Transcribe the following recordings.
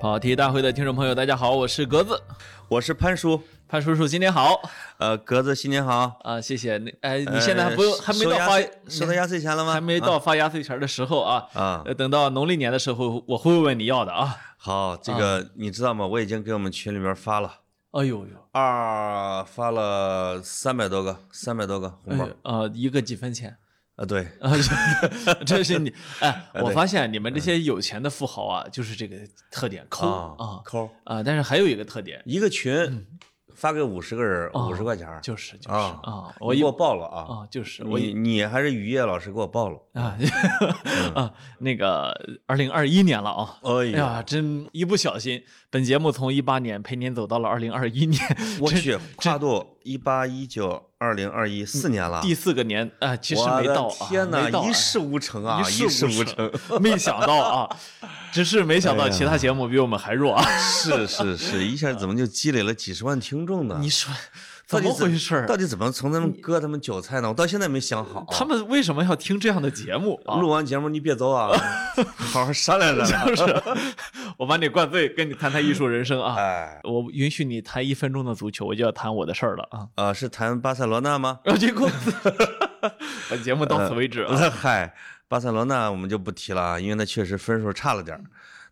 跑题大会的听众朋友，大家好，我是格子，我是潘叔，潘叔叔，新年好呃，格子新年好。啊！谢谢你，哎，你现在还不用，呃还没到发收到压岁钱了吗？还没到发压岁钱的时候啊。啊。呃，等到农历年的时候，我会问你要的啊。好，这个你知道吗？我已经给我们群里面发了，哎呦呦，二发了三百多个，三百多个红包哎呃，一个几分钱啊。对，啊？这这是你哎，我发现你们这些有钱的富豪啊，就是这个特点抠啊啊抠啊！但是还有一个特点，一个群发给五十个人，啊五十块钱就是就是啊啊，我给我报了啊。啊就是我一你你还是雨夜老师给我报了。啊 啊，那个二零二一年了啊。哎哎呀，真一不小心，本节目从一八年陪您走到了二零二一年，我去，跨度一八一九二零二一四年了。第四个年啊，其实没到啊，天哪，一事无成啊，一事无成，没想到啊，只是没想到其他节目比我们还弱啊！是是是，一下怎么就积累了几十万听众呢？你说怎么回事？到底怎么从他们割他们韭菜呢？我到现在没想好。他们为什么要听这样的节目啊？录完节目你别走啊，好好商量商量。就是我把你灌醉，跟你谈谈艺术人生啊！哎，我允许你谈一分钟的足球，我就要谈我的事儿了啊！呃，是谈巴塞罗那吗？然后结果本节目到此为止啊！嗨，巴塞罗那我们就不提了啊，因为那确实分数差了点儿。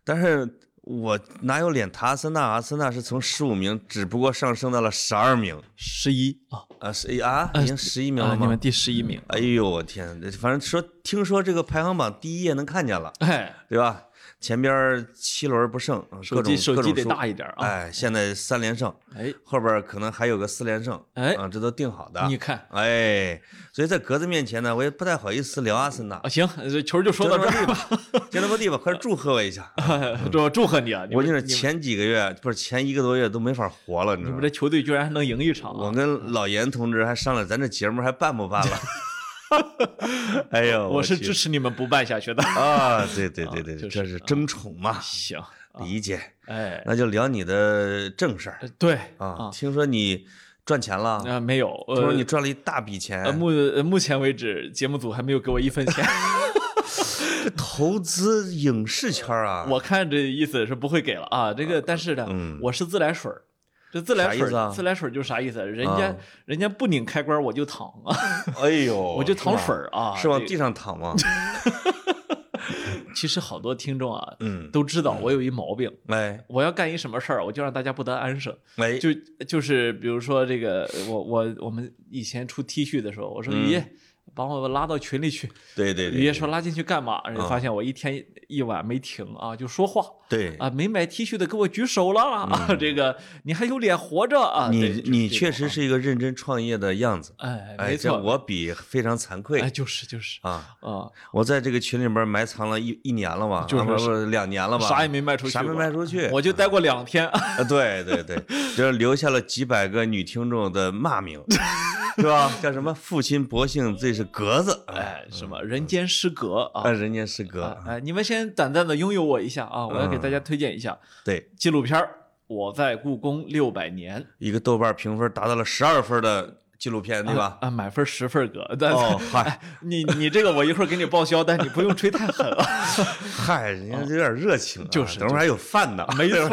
但是我哪有脸谈阿森纳？阿森纳是从十五名，只不过上升到了十二名。十一啊啊，十一啊，已经十一名啊！了吗你们？第十一名，哎呦我天，反正说听说这个排行榜第一页能看见了，哎，对吧？前边七轮不胜，手各种机手机得各种输大一点啊！哎，现在三连胜，哎，后边可能还有个四连胜，哎啊，这都定好的。你看哎，所以在格子面前呢，我也不太好意思聊阿森纳啊，。行，这球就说到这儿吧。就那么地吧，快祝贺我一下！祝祝贺你啊！你我就是前几个月不是前一个多月都没法活了，你知道吗你们这？球队居然还能赢一场啊！我跟老严同志还商量，咱这节目还办不办了？哎呦，我是支持你们不办下去的。啊！对对对对，就是这是争宠嘛，行，理解。哎，那就聊你的正事儿对啊啊，听说你赚钱了，啊，没有，听说呃你赚了一大笔钱呃，目呃目前为止，节目组还没有给我一分钱。这投资影视圈啊，我看这意思是不会给了啊。这个，但是呢，嗯我是自来水儿。这自来水啊自来水儿就啥意思？人家啊人家不拧开关我就躺啊，哎呦，我就淌水儿啊。是往地上躺吗？其实好多听众啊，嗯，都知道我有一毛病，哎我要干一什么事儿，我就让大家不得安生。哎，就就是比如说这个，我我我们以前出 T 恤的时候，我说嗯雨夜，把我拉到群里去。对对对，雨夜说拉进去干嘛？然后啊发现我一天一晚没停啊，就说话对啊，没买 T 恤的给我举手了啊，这个你还有脸活着啊？你你确实是一个认真创业的样子，哎，哎，没错，我比非常惭愧哎，就是就是啊！啊，我在这个群里边埋藏了一一年了吧，就是两年了吧，啥也没卖出去，啥没卖出去，我就待过两天。啊，对对对，就是留下了几百个女听众的骂名，是吧？叫什么父亲薄幸这是格子，哎，什么人间失格啊啊，？人间失啊格，哎，你们先短暂的拥有我一下啊！我要给大家推荐一下对，纪录片儿《我在故宫六百年》，一个豆瓣评分达到了十二分的纪录片，对吧？啊，满分十分哥。但哦，嗨你你这个我一会儿给你报销，但你不用吹太狠了。嗨，人家有点热情啊，就是等会儿还有饭呢，没错，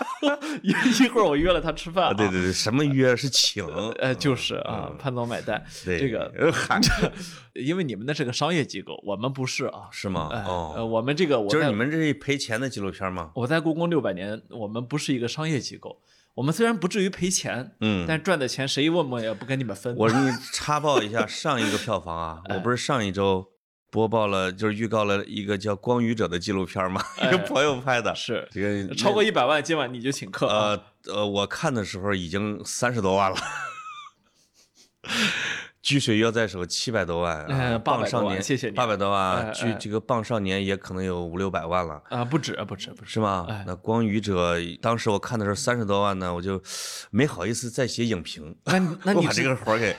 一一会儿我约了他吃饭、对对对，什么约是请，呃，就是啊，潘总买单。对这个，呃嗨，因为你们那是个商业机构，我们不是啊。是吗？哦，我们这个就是你们这是赔钱的纪录片吗？我在故宫六百年，我们不是一个商业机构。我们虽然不至于赔钱，嗯，但赚的钱谁一问我也不跟你们分。我给你插报一下上一个票房啊，哎我不是上一周播报了，就是预告了一个叫《光与者》的纪录片吗？一个 朋友拍的，哎是这个超过一百万，今晚你就请客啊。呃呃，我看的时候已经三十多万了。居水要在手七百多万，哎啊800多万棒少年谢谢你八百多万，哎哎这个棒少年也可能有五六百万了，啊，不止，不止，不止。是吗哎？那光愚者当时我看的时候三十多万呢，我就没好意思再写影评，那你那你 把这个活儿给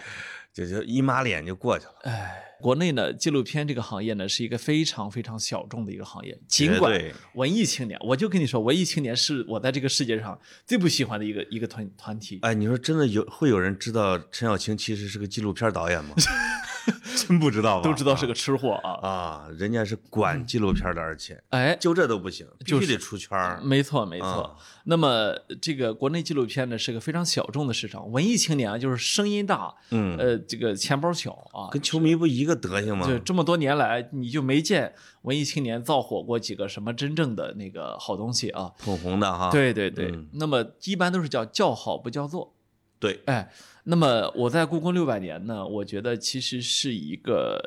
就就一抹脸就过去了。哎，国内呢，纪录片这个行业呢是一个非常非常小众的一个行业。尽管文艺青年，我就跟你说，文艺青年是我在这个世界上最不喜欢的一个一个团团体。哎，你说真的有会有人知道陈小青其实是个纪录片导演吗？真不知道吧？都知道是个吃货啊。啊，人家是管纪录片的，而且哎，就这都不行，必就是须得出圈儿。没错没错啊。那么这个国内纪录片呢是个非常小众的市场，文艺青年啊就是声音大，嗯，呃，这个钱包小啊。跟球迷不一个德行吗？对这么多年来，你就没见文艺青年造火过几个什么真正的那个好东西啊？捧红的哈。对对对，嗯那么一般都是叫叫好不叫座。对，哎，那么我在故宫六百年呢，我觉得其实是一个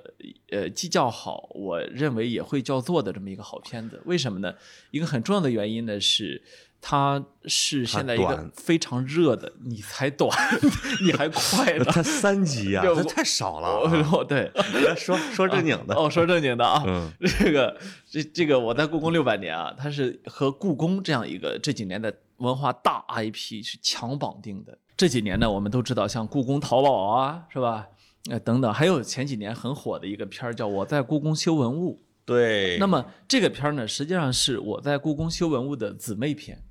呃既叫好，我认为也会叫座的这么一个好片子。为什么呢？一个很重要的原因呢是。它是现在一个非常热的，你才短，你还快呢。它三集呀，对我这太少了啊。哦，哦对，说说正经的，哦，说正经的啊，嗯这个这这个我在故宫六百年啊，它是和故宫这样一个这几年的文化大 IP 是强绑定的。这几年呢，我们都知道像故宫淘宝啊，是吧？呃，等等，还有前几年很火的一个片儿叫《我在故宫修文物》。对。那么这个片儿呢，实际上是我在故宫修文物的姊妹篇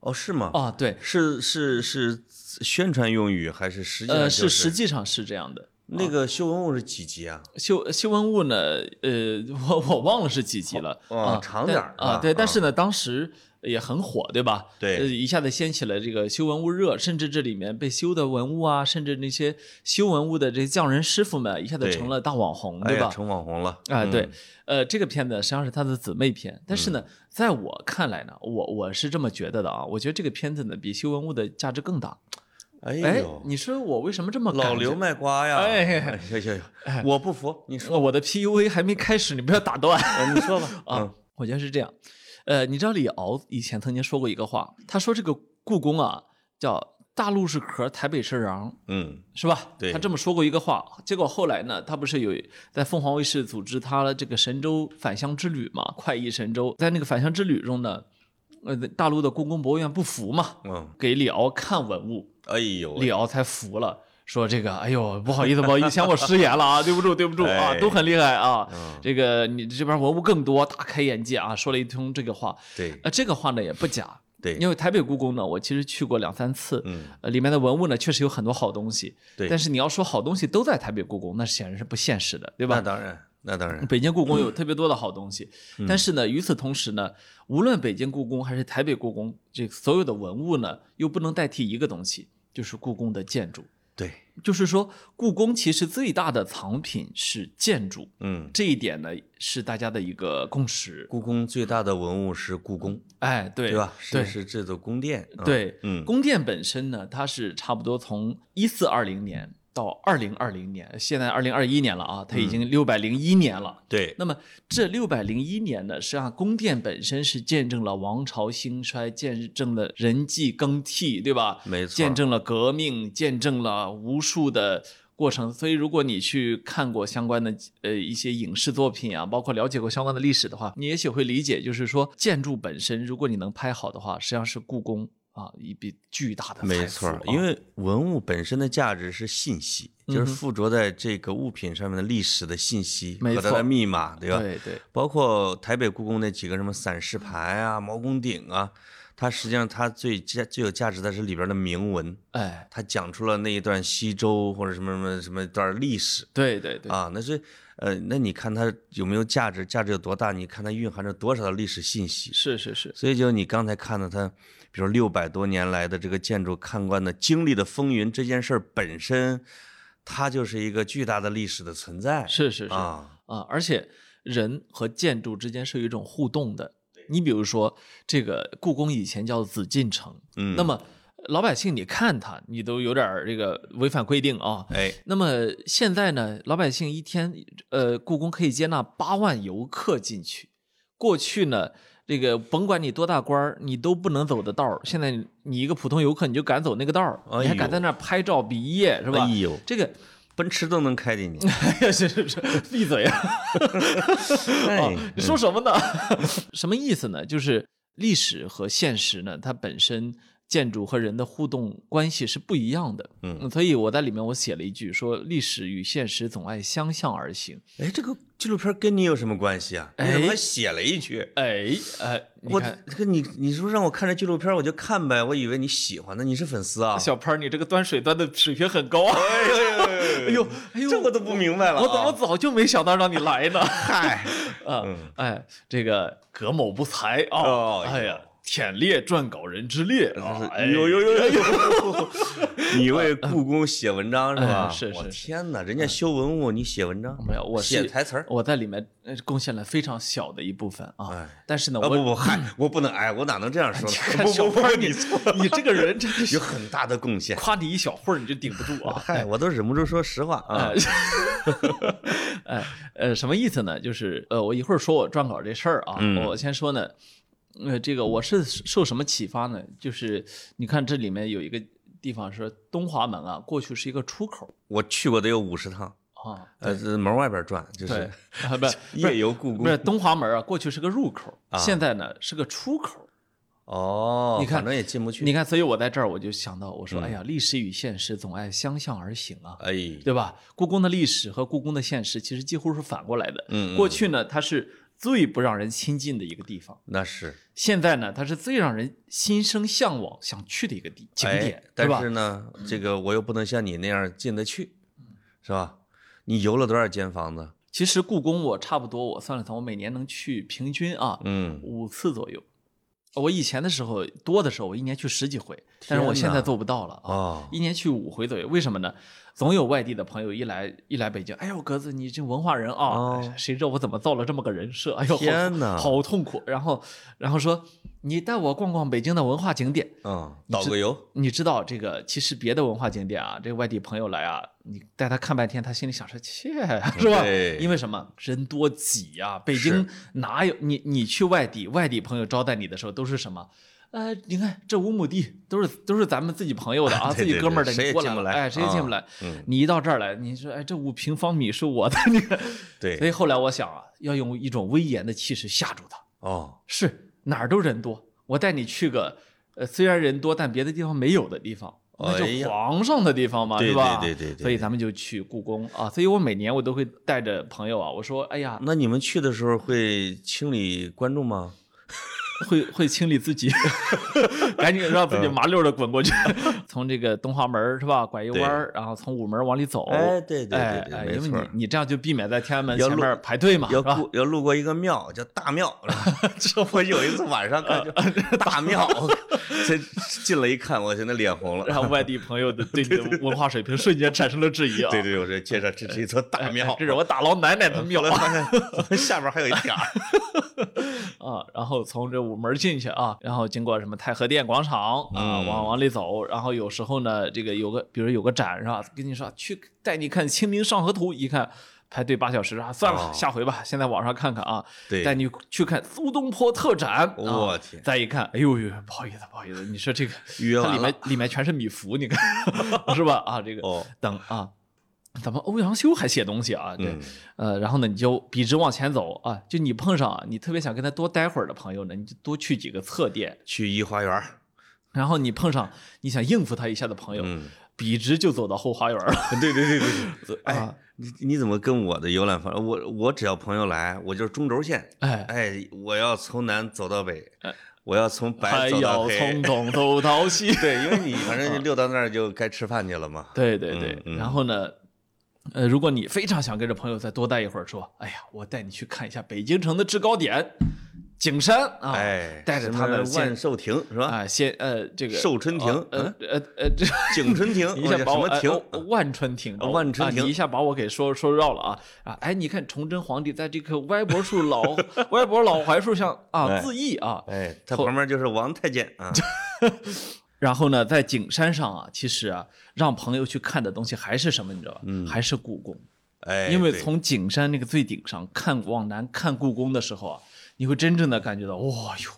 哦，是吗？啊，对，是是是宣传用语还是实际上呃，就是实际上是这样的。那个修文物是几集啊？修修文物呢，呃，我我忘了是几集了哦啊，长点儿啊，对，但是呢，当时也很火，对吧？对呃一下子掀起了这个修文物热，甚至这里面被修的文物啊，甚至那些修文物的这些匠人师傅们，一下子成了大网红，对吧？成网红了啊，对嗯，呃，这个片子实际上是他的姊妹片，但是呢，在我看来呢，我我是这么觉得的啊，我觉得这个片子呢比修文物的价值更大。哎你说我为什么这么老刘卖瓜呀！哎哎呦呦呦，我不服，你说，我的 PUA 还没开始，你不要打断。呃你说吧。啊嗯，，我觉得是这样。呃，你知道李敖以前曾经说过一个话，他说这个故宫啊叫大陆是壳，台北是瓤，嗯，是吧？对他这么说过一个话。结果后来呢，他不是有在凤凰卫视组织他的这个神州返乡之旅嘛，快意神州，在那个返乡之旅中呢，呃，大陆的故宫博物院不服嘛，嗯，给李敖看文物，哎呦，李敖才服了。说这个，哎呦，不好意思，不好意思，嫌我失言了啊，对不住，对不住啊，哎都很厉害啊。嗯这个你这边文物更多，大开眼界啊，说了一通这个话。对呃，这个话呢也不假，对，因为台北故宫呢，我其实去过两三次，嗯，呃，里面的文物呢确实有很多好东西，对但是你要说好东西都在台北故宫，那显然是不现实的，对吧？那当然，那当然，北京故宫有特别多的好东西，嗯但是呢，与此同时呢，无论北京故宫还是台北故宫，这所有的文物呢，又不能代替一个东西，就是故宫的建筑。对，就是说，故宫其实最大的藏品是建筑，嗯，这一点呢是大家的一个共识。故宫最大的文物是故宫，哎，对，对吧？对是是这座宫殿，啊，对，嗯，宫殿本身呢，它是差不多从一四二零年到二零二零年，现在二零二一年了啊，它已嗯经六百零一年了。对，那么这六百零一年呢，实际上宫殿本身是见证了王朝兴衰，见证了人际更替，对吧？没错，见证了革命，见证了无数的过程。所以，如果你去看过相关的呃一些影视作品啊，包括了解过相关的历史的话，你也许会理解，就是说建筑本身，如果你能拍好的话，实际上是故宫啊一笔巨大的财富没错啊，因为文物本身的价值是信息，就是附着在这个物品上面的历史的信息和它的密码，对吧？对对包括台北故宫那几个什么散石牌啊、毛公鼎啊，它实际上它最价最有价值的是里边的铭文，哎，它讲出了那一段西周或者什么什么什么一段历史对对对，啊，那是呃，那你看它有没有价值？价值有多大？你看它蕴含着多少的历史信息？是是是，所以就你刚才看到它，比如六百多年来的这个建筑看官的经历的风云这件事儿本身，它就是一个巨大的历史的存在。是是是啊，啊，而且人和建筑之间是有一种互动的。你比如说，这个故宫以前叫紫禁城，嗯，那么老百姓你看它，你都有点这个违反规定啊。哎，那么现在呢，老百姓一天，呃，故宫可以接纳八万游客进去。过去呢，这个甭管你多大官儿，你都不能走的道儿。现在你一个普通游客，你就敢走那个道儿，你还敢在那儿拍照比耶，是吧？哎呦，这个，奔驰都能开进去。哎呀，是是是，闭嘴啊！你说什么呢？什么意思呢？就是历史和现实呢，它本身建筑和人的互动关系是不一样的。嗯，所以我在里面我写了一句说：“历史与现实总爱相向而行。哎，这个纪录片跟你有什么关系啊？你怎么还写了一句？”哎哎，你我看这个你你说让我看这纪录片，我就看呗，我以为你喜欢呢，你是粉丝啊？小潘儿，你这个端水端的水平很高啊！哎呦呦哎呦哎呦，这我都不明白了啊。我怎么早就没想到让你来呢？嗨？啊，哎，这个葛某不才啊，哦哎呀，舔猎撰稿人之列啊，哎呦呦呦呦呦！你为故宫写文章是吧？是是天哪，人家修文物，你写文章？没有，我写台词儿。我在里面呃贡献了非常小的一部分啊哎，但是呢，我啊不不，嗨，我不能哎，我哪能这样说呢？小潘你你这个人真的有很大的贡献。夸你一小会儿你就顶不住啊！嗨，我都忍不住说实话啊哎。哎呃，什么意思呢？就是呃，我一会儿说我撰稿这事儿啊，嗯我先说呢，呃，这个我是受什么启发呢？就是你看这里面有一个地方是东华门啊，过去是一个出口我去过得有五十趟，啊，呃，这门外边转，就对是，啊不是夜游故宫不是宫。东华门啊，过去是个入口，啊现在呢是个出口。哦，你看反正也进不去。你看，所以我在这儿我就想到，我说，嗯哎呀，历史与现实总爱相向而行啊。哎，对吧？故宫的历史和故宫的现实其实几乎是反过来的。嗯嗯过去呢，它是最不让人亲近的一个地方；那是现在呢，它是最让人心生向往、想去的一个地景点，哎但？是呢，这个我又不能像你那样进得去，是吧？你游了多少间房子？其实故宫我差不多，我算了算，我每年能去平均啊嗯，五次左右。我以前的时候多的时候，我一年去十几回，但是我现在做不到了啊。哦，一年去五回左右，为什么呢？总有外地的朋友一来一来北京，哎呦，格子你这文化人啊，哦谁知道我怎么造了这么个人设？哎呦，天哪好痛苦。然后，然后说你带我逛逛北京的文化景点。嗯，导个游，你知道这个，其实别的文化景点啊，这个外地朋友来啊，你带他看半天，他心里想说切，是吧？因为什么？人多挤呀、北京哪有你？你去外地，外地朋友招待你的时候都是什么？呃，你看这五亩地都是都是咱们自己朋友的啊，自己哥们儿的，谁你过来了，也进不来哎，谁也进不啊来。嗯，你一到这儿来，你说，哎，这五平方米是我的，你看。对所以后来我想啊，要用一种威严的气势吓住他。哦，是哪儿都人多，我带你去个，呃，虽然人多，但别的地方没有的地方，那哎是皇上的地方嘛，对是吧？对对对对所以咱们就去故宫啊。所以我每年我都会带着朋友啊，我说，哎呀，那你们去的时候会清理观众吗？会会清理自己，赶紧让自己麻溜的滚过去，从这个东华门是吧，拐一弯儿，然后从午门往里走。哎，对对哎对对，哎，因为你。你这样就避免在天安门前面排队嘛，要？路要路过一个庙，叫大庙。这我有一次晚上看，就大庙，这进来一看，我现在脸红了。然后外地朋友的 对你的文化水平瞬间产生了质疑啊！对对，我说介绍这是一座大庙，这是我大老奶奶的庙发现 下边还有一点儿。啊，然后从这午门进去啊，然后经过什么太和殿广场啊，嗯往往里走，然后有时候呢，这个有个比如有个展是吧，跟你说去带你看《清明上河图》，一看排队八小时啊，算了，哦。下回吧，先在网上看看啊，对。带你去看苏东坡特展，啊我天。再一看，哎呦呦，不好意思，不好意思，你说这个它里面里面全是米芾，你看 是吧？啊，这个哦，等啊。咱们欧阳修还写东西啊，对，嗯。呃，然后呢，你就笔直往前走啊，就你碰上啊，你特别想跟他多待会儿的朋友呢，你就多去几个侧店，去颐花园。然后你碰上你想应付他一下的朋友，嗯，笔直就走到后花园了。对对对对对。哎啊，你你怎么跟我的游览方？我我只要朋友来，我就是中轴线。哎，哎，我要从南走到北哎，我要从白还走到要黑。从东走到西。对，因为你反正 溜到那儿就该吃饭去了嘛。对对对，然后呢，呃，如果你非常想跟着朋友再多待一会儿，说，哎呀，我带你去看一下北京城的制高点，景山啊，哎，带着他们万寿亭是吧？啊，先呃这个寿春亭呃呃呃这。景春亭，你一下？把我哎哦万春亭，哦万春亭一下把我给说说绕了啊啊！哎，你看崇祯皇帝在这棵歪脖树老歪脖老槐树上啊哎自缢啊，哎，他旁边就是王太监啊。然后呢，在景山上啊，其实啊，让朋友去看的东西还是什么，你知道吧？还是故宫，哎，因为从景山那个最顶上看往南看故宫的时候啊，你会真正的感觉到，哇哟，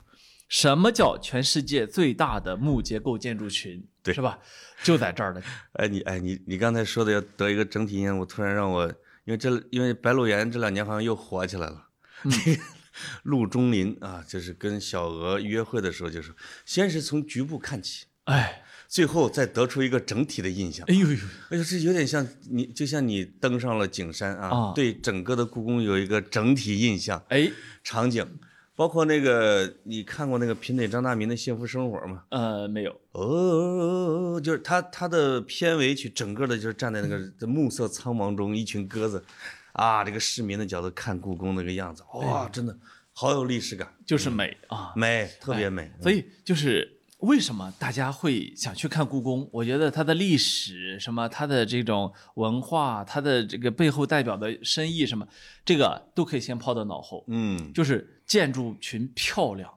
什么叫全世界最大的木结构建筑群，对是吧？就在这儿的，哎，你哎你你刚才说的要得一个整体印象，我突然让我，因为这因为白鹿原这两年好像又火起来了。嗯 陆钟麟啊，就是跟小娥约会的时候，就是先是从局部看起，哎，最后再得出一个整体的印象。哎呦呦，哎呦，这有点像你，就像你登上了景山啊，啊对整个的故宫有一个整体印象。哎，场景，包括那个你看过那个贫嘴张大民的幸福生活吗？呃，没有，哦，就是他他的片尾曲，整个的就是站在那个暮色苍茫中，一群鸽子，啊，这个市民的角度看故宫那个样子，哇，真的好有历史感，就是美啊。美，特别美。所以就是为什么大家会想去看故宫？我觉得它的历史什么，它的这种文化，它的这个背后代表的深意什么，这个都可以先抛到脑后。嗯，就是建筑群漂亮，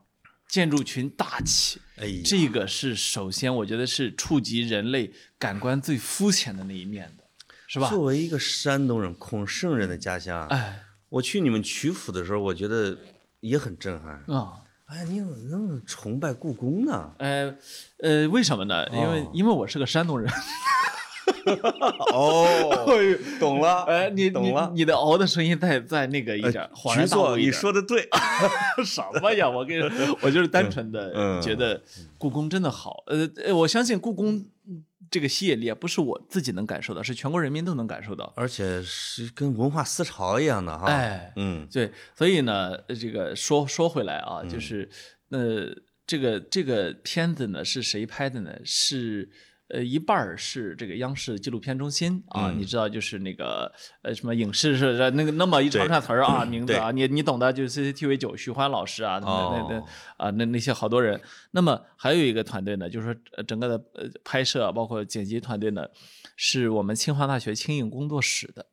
建筑群大气，哎，这个是首先我觉得是触及人类感官最肤浅的那一面的，是吧？作为一个山东人，孔圣人的家乡，哎我去你们曲阜的时候，我觉得也很震撼。啊。哎，你怎么那么崇拜故宫呢？呃，呃，为什么呢？因为、哦因为我是个山东人，哦，懂了，哎，你懂了你你的熬的声音再再那个一点，呃恍然局座，你。说的对。什么呀？我跟你说，我就是单纯的嗯觉得故宫真的好。呃，呃我相信故宫这个吸引力啊，不是我自己能感受到，是全国人民都能感受到。而且是跟文化思潮一样的哈。哎嗯，对，所以呢，呃这个说说回来啊，就是呃，这个这个片子呢是谁拍的呢？是呃一半儿是这个央视纪录片中心啊，你知道就是那个呃什么影视是那个那么一长串词儿啊，名字啊，你你懂的，就是 CCTV 九徐欢老师啊，那那那啊那那些好多人。那么还有一个团队呢，就是说呃整个的呃拍摄包括剪辑团队呢，是我们清华大学轻影工作室的。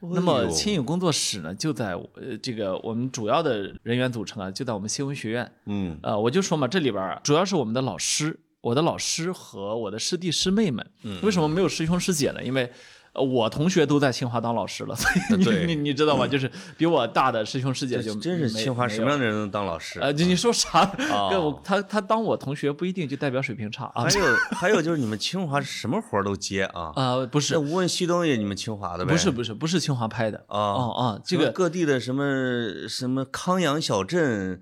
那哎么呦轻影工作室呢，就在呃这个我们主要的人员组成啊，就在我们新闻学院。嗯呃，我就说嘛，这里边儿啊，主要是我们的老师，我的老师和我的师弟师妹们。嗯为什么没有师兄师姐呢？因为呃我同学都在清华当老师了，所以你你你知道吗？就是比我大的师兄师姐就真是没清华什么样的人能当老师？呃，你说啥？他他当我同学不一定就代表水平差啊还。有还有就是你们清华什么活儿都接啊？啊，不是无问西东也你们清华的呗？不是不是不是清华拍的啊啊啊，这个各地的什么什么康阳小镇，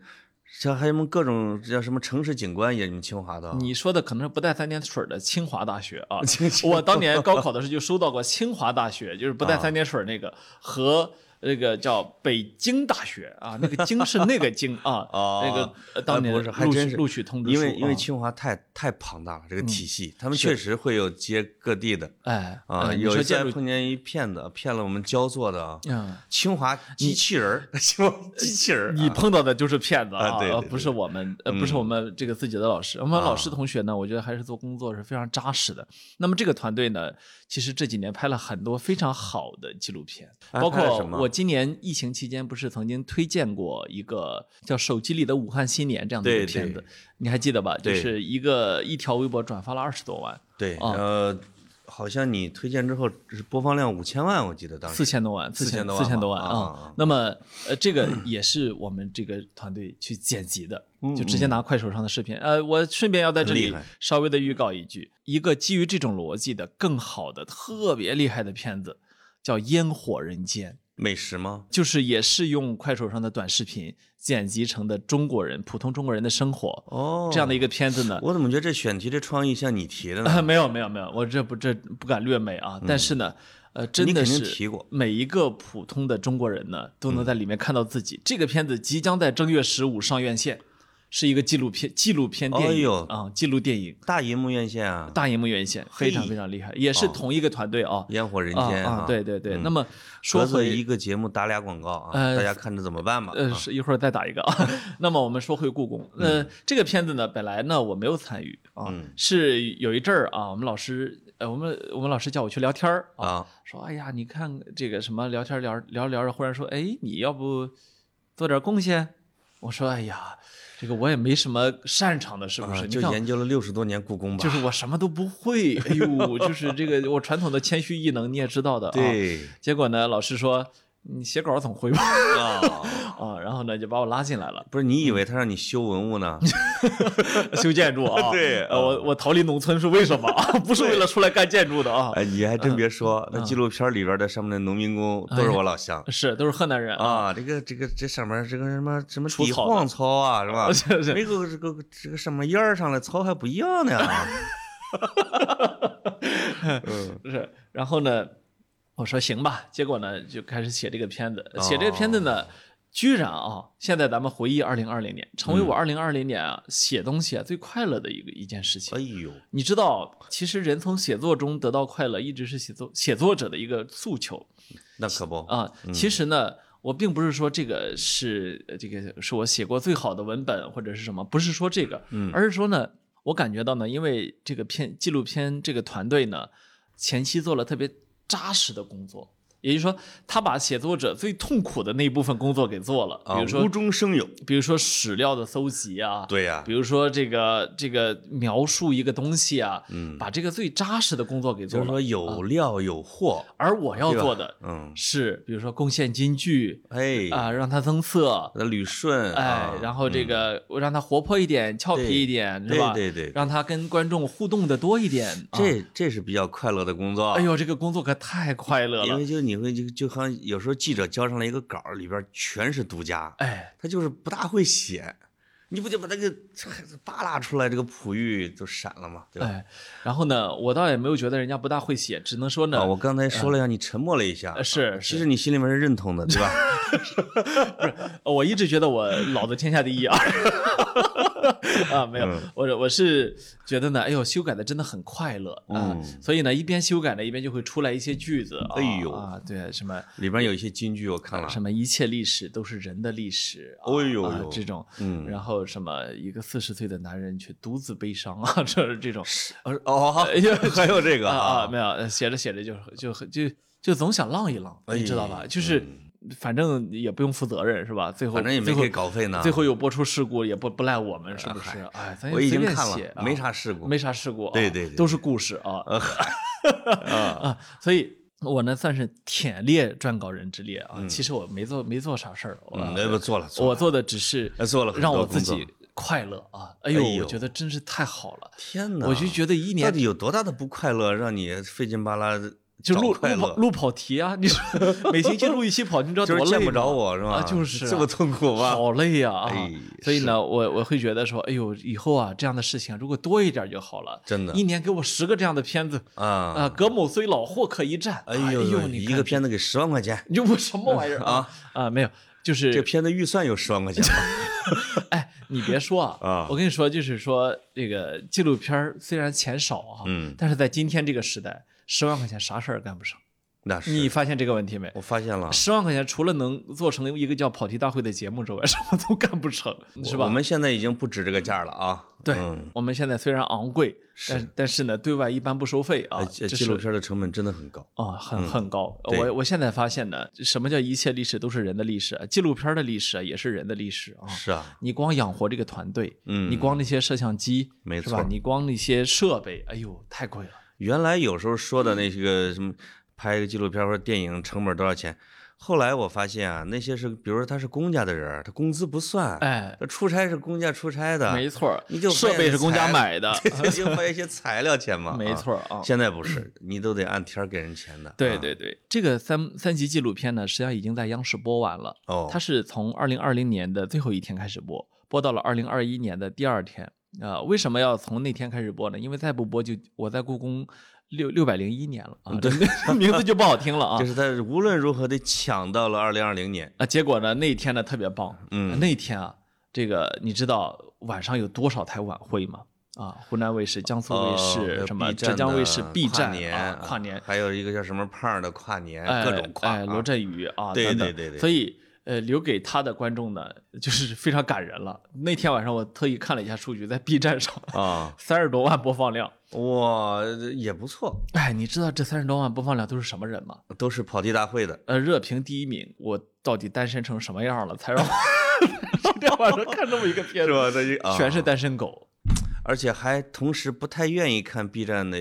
像还有什么各种叫什么城市景观也你们清华的啊？你说的可能是不带三点水的清华大学啊。我当年高考的时候就收到过清华大学，就是不带三点水那个和。那个叫北京大学啊，那个京是那个京啊，哦那个呃当年呃不是还录真是。取录取通知书因为因为啊。清华太太庞大了，这个体系，他们确实会有接各地的。哎啊。有一次说建筑还碰见一骗子，骗了我们焦作的啊，嗯，清华机器人儿，清华机器人儿，你碰到的就是骗子啊对不是我们，呃，不是我们这个自己的老师。我们啊。老师同学呢，我觉得还是做工作是非常扎实的。那么这个团队呢，其实这几年拍了很多非常好的纪录片，包括什么？我今年疫情期间不是曾经推荐过一个叫《手机里的武汉新年》这样的一个片子，你还记得吧？就是一个一条微博转发了二十多万，对，啊。呃，好像你推荐之后是播放量五千万，我记得当时。四千多万，四千多万四千多万吧啊。啊那么呃，这个也是我们这个团队去剪辑的，就直接拿快手上的视频。呃，我顺便要在这里稍微的预告一句，一个基于这种逻辑的更好的、特别厉害。的片子，叫《烟火人间》。美食吗？就是也是用快手上的短视频剪辑成的中国人普通中国人的生活哦，这样的一个片子呢，我怎么觉得这选题这创意像你提的呢？啊，没有没有没有，我这不这不敢略美啊，但是呢，呃，真的是提过每一个普通的中国人呢，都能在里面看到自己。这个片子即将在正月十五上院线，是一个纪录片纪录片电影啊，纪录电影，大银幕院线啊，大银幕院线，非常非常厉害，也是同一个团队啊。烟火人啊间啊，对对对。那么嗯说说回一个节目打俩广告啊，呃大家看着怎么办吧？呃，啊是一会儿再打一个啊。那么我们说回故宫，呃，这个片子呢，本来呢我没有参与啊，嗯是有一阵儿啊，我们老师，呃，我们我们老师叫我去聊天儿啊，啊，说，哎呀，你看这个什么聊天聊聊着聊着，忽然说，哎，你要不做点贡献？我说，哎呀，这个我也没什么擅长的，是不是？啊就研究了六十多年故宫吧，就是我什么都不会，哎呦，就是这个我传统的谦虚异能你也知道的啊。对，结果呢，老师说你写稿总会吧？啊，啊，然后呢就把我拉进来了，不是你以为他让你修文物呢？修建筑啊。对呃我我逃离农村是为什么啊？不是为了出来干建筑的啊。哎，你还真别说，那纪录片里边的上面的农民工都是我老乡。是，都是河南人啊。啊，这个这个这上面这个什么什么底除草的黄草啊，是吧？是是每个这个这个什么叶儿上的草还不一样呢。嗯是，然后呢，我说行吧，结果呢就开始写这个片子，写这个片子呢，居然啊，现在咱们回忆二零二零年，成为我二零二零年啊写东西啊最快乐的一个一件事情哎。呦，你知道，其实人从写作中得到快乐，一直是写作写作者的一个诉求那可不，啊。其实呢，我并不是说这个是呃这个是我写过最好的文本或者是什么，不是说这个，而是说呢，我感觉到呢，因为这个片纪录片这个团队呢，前期做了特别扎实的工作。也就是说，他把写作者最痛苦的那一部分工作给做了，啊，比如说无，中生有。比如说史料的搜集啊，对呀，比如说这个这个描述一个东西啊，嗯，把这个最扎实的工作给做了。就是说有料有货。而我要做的嗯，是，比如说贡献金句哎，啊、让它增色，那捋顺，哎啊，然后这个我让它活泼一点、俏皮一点，是吧？对对对，让它跟观众互动的多一点。啊这这是比较快乐的工作。哎呦，这个工作可太快乐了因为。就你会就就好像有时候记者交上来一个稿儿，里边全是独家，哎，他就是不大会写，你不就把那个扒拉出来，这个璞玉就闪了嘛？对吧？哎，然后呢，我倒也没有觉得人家不大会写，只能说呢，啊，我刚才说了让你沉默了一下，呃是其实你心里面是认同的，对吧？不是我一直觉得我老子天下第一啊！啊，没有，嗯。我我是觉得呢，哎呦，修改的真的很快乐啊，嗯。所以呢，一边修改呢，一边就会出来一些句子，啊哎呦啊，对，什么里边有一些金句我看了，什么一切历史都是人的历史，啊哎呦这种，嗯。然后什么一个四十岁的男人却独自悲伤啊，这是这种，呃哦，哎还有这个啊啊，没有，呃写着写着就就就就总想浪一浪，你知道吧？哎就是反正也不用负责任是吧？反正也没给稿费呢。最后有播出事故也不不赖我们，是不是？哎，咱我已随便经看了写，啊没啥事故。没啥事故啊，对对对都是故事啊啊，啊，所以。我呢算是忝列撰稿人之列啊，嗯其实我没做没做啥事儿，我嗯，那不做了，我做的只是呃做了让我自己快乐啊！哎呦，我觉得真是太好了，天哪！我就觉得一年到年底有多大的不快乐，让你费劲巴拉地就录？录跑录跑题啊！你说 每星期录一期跑，你知道就是见不多累吗着我是吧？啊就是啊这么痛苦吗？好累呀啊！哎所以呢，我我会觉得说，哎呦，以后啊这样的事情如果多一点就好了。真的一年给我十个这样的片子啊！啊，葛某虽老，霍可一战。哎呦，呦，你一个片子给十万块钱，你就不什么玩意儿啊啊？没有，就是这片子预算有十万块钱吗？哎，你别说啊，啊我跟你说，就是说这个纪录片虽然钱少啊，嗯但是在今天这个时代，十万块钱啥事儿干不上。那是你发现这个问题没？我发现了，十万块钱除了能做成一个叫跑题大会的节目之外，什么都干不成，是吧？我们现在已经不止这个价了啊。对嗯，我们现在虽然昂贵，但但是呢，对外一般不收费啊纪录片的成本真的很高。啊，很很高。对我我现在发现呢，什么叫一切历史都是人的历史啊？纪录片的历史啊，也是人的历史啊。是啊，你光养活这个团队，嗯你光那些摄像机，没是吧？错你光那些设备，哎呦，太贵了。原来有时候说的那些个什么拍一个纪录片或者电影成本多少钱，后来我发现啊，那些是比如说他是公家的人，他工资不算，哎，他出差是公家出差的，没错，你就设备是公家买的，对，就花一些材料钱嘛。没啊错啊。现在不是，你都得按天给人钱的。啊，对对对，这个三三级纪录片呢，实际上已经在央视播完了。哦，它是从二零二零年的最后一天开始播，播到了二零二一年的第二天。啊、为什么要从那天开始播呢？因为再不播就我在故宫六六百零一年了啊，对，名字就不好听了啊。就是他无论如何得抢到了二零二零年。啊，结果呢，那天呢特别棒，嗯那天啊，这个你知道晚上有多少台晚会吗？啊，湖南卫视、江苏卫视、有什么浙江卫视的 B 跨站年啊，跨年，还有一个叫什么胖的跨年，哎各种跨。哎，罗啊振宇啊，对等等对对对所以呃，留给他的观众呢，就是非常感人了。那天晚上我特意看了一下数据，在 B 站上啊，三十多万播放量。哇，也不错，哎，你知道这三十多万播放量都是什么人吗？都是跑题大会的。呃，热评第一名，我到底单身成什么样了，才让我 今天晚上看这么一个片子？吧？全是单身狗。而且还同时不太愿意看 B 站的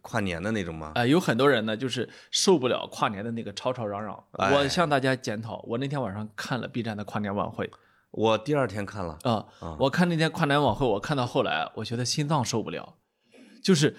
跨年的那种吗？啊、有很多人呢，就是受不了跨年的那个吵吵嚷嚷。哎我向大家检讨，我那天晚上看了 B 站的跨年晚会我第二天看了，啊、我看那天跨年晚会，我看到后来，我觉得心脏受不了，就是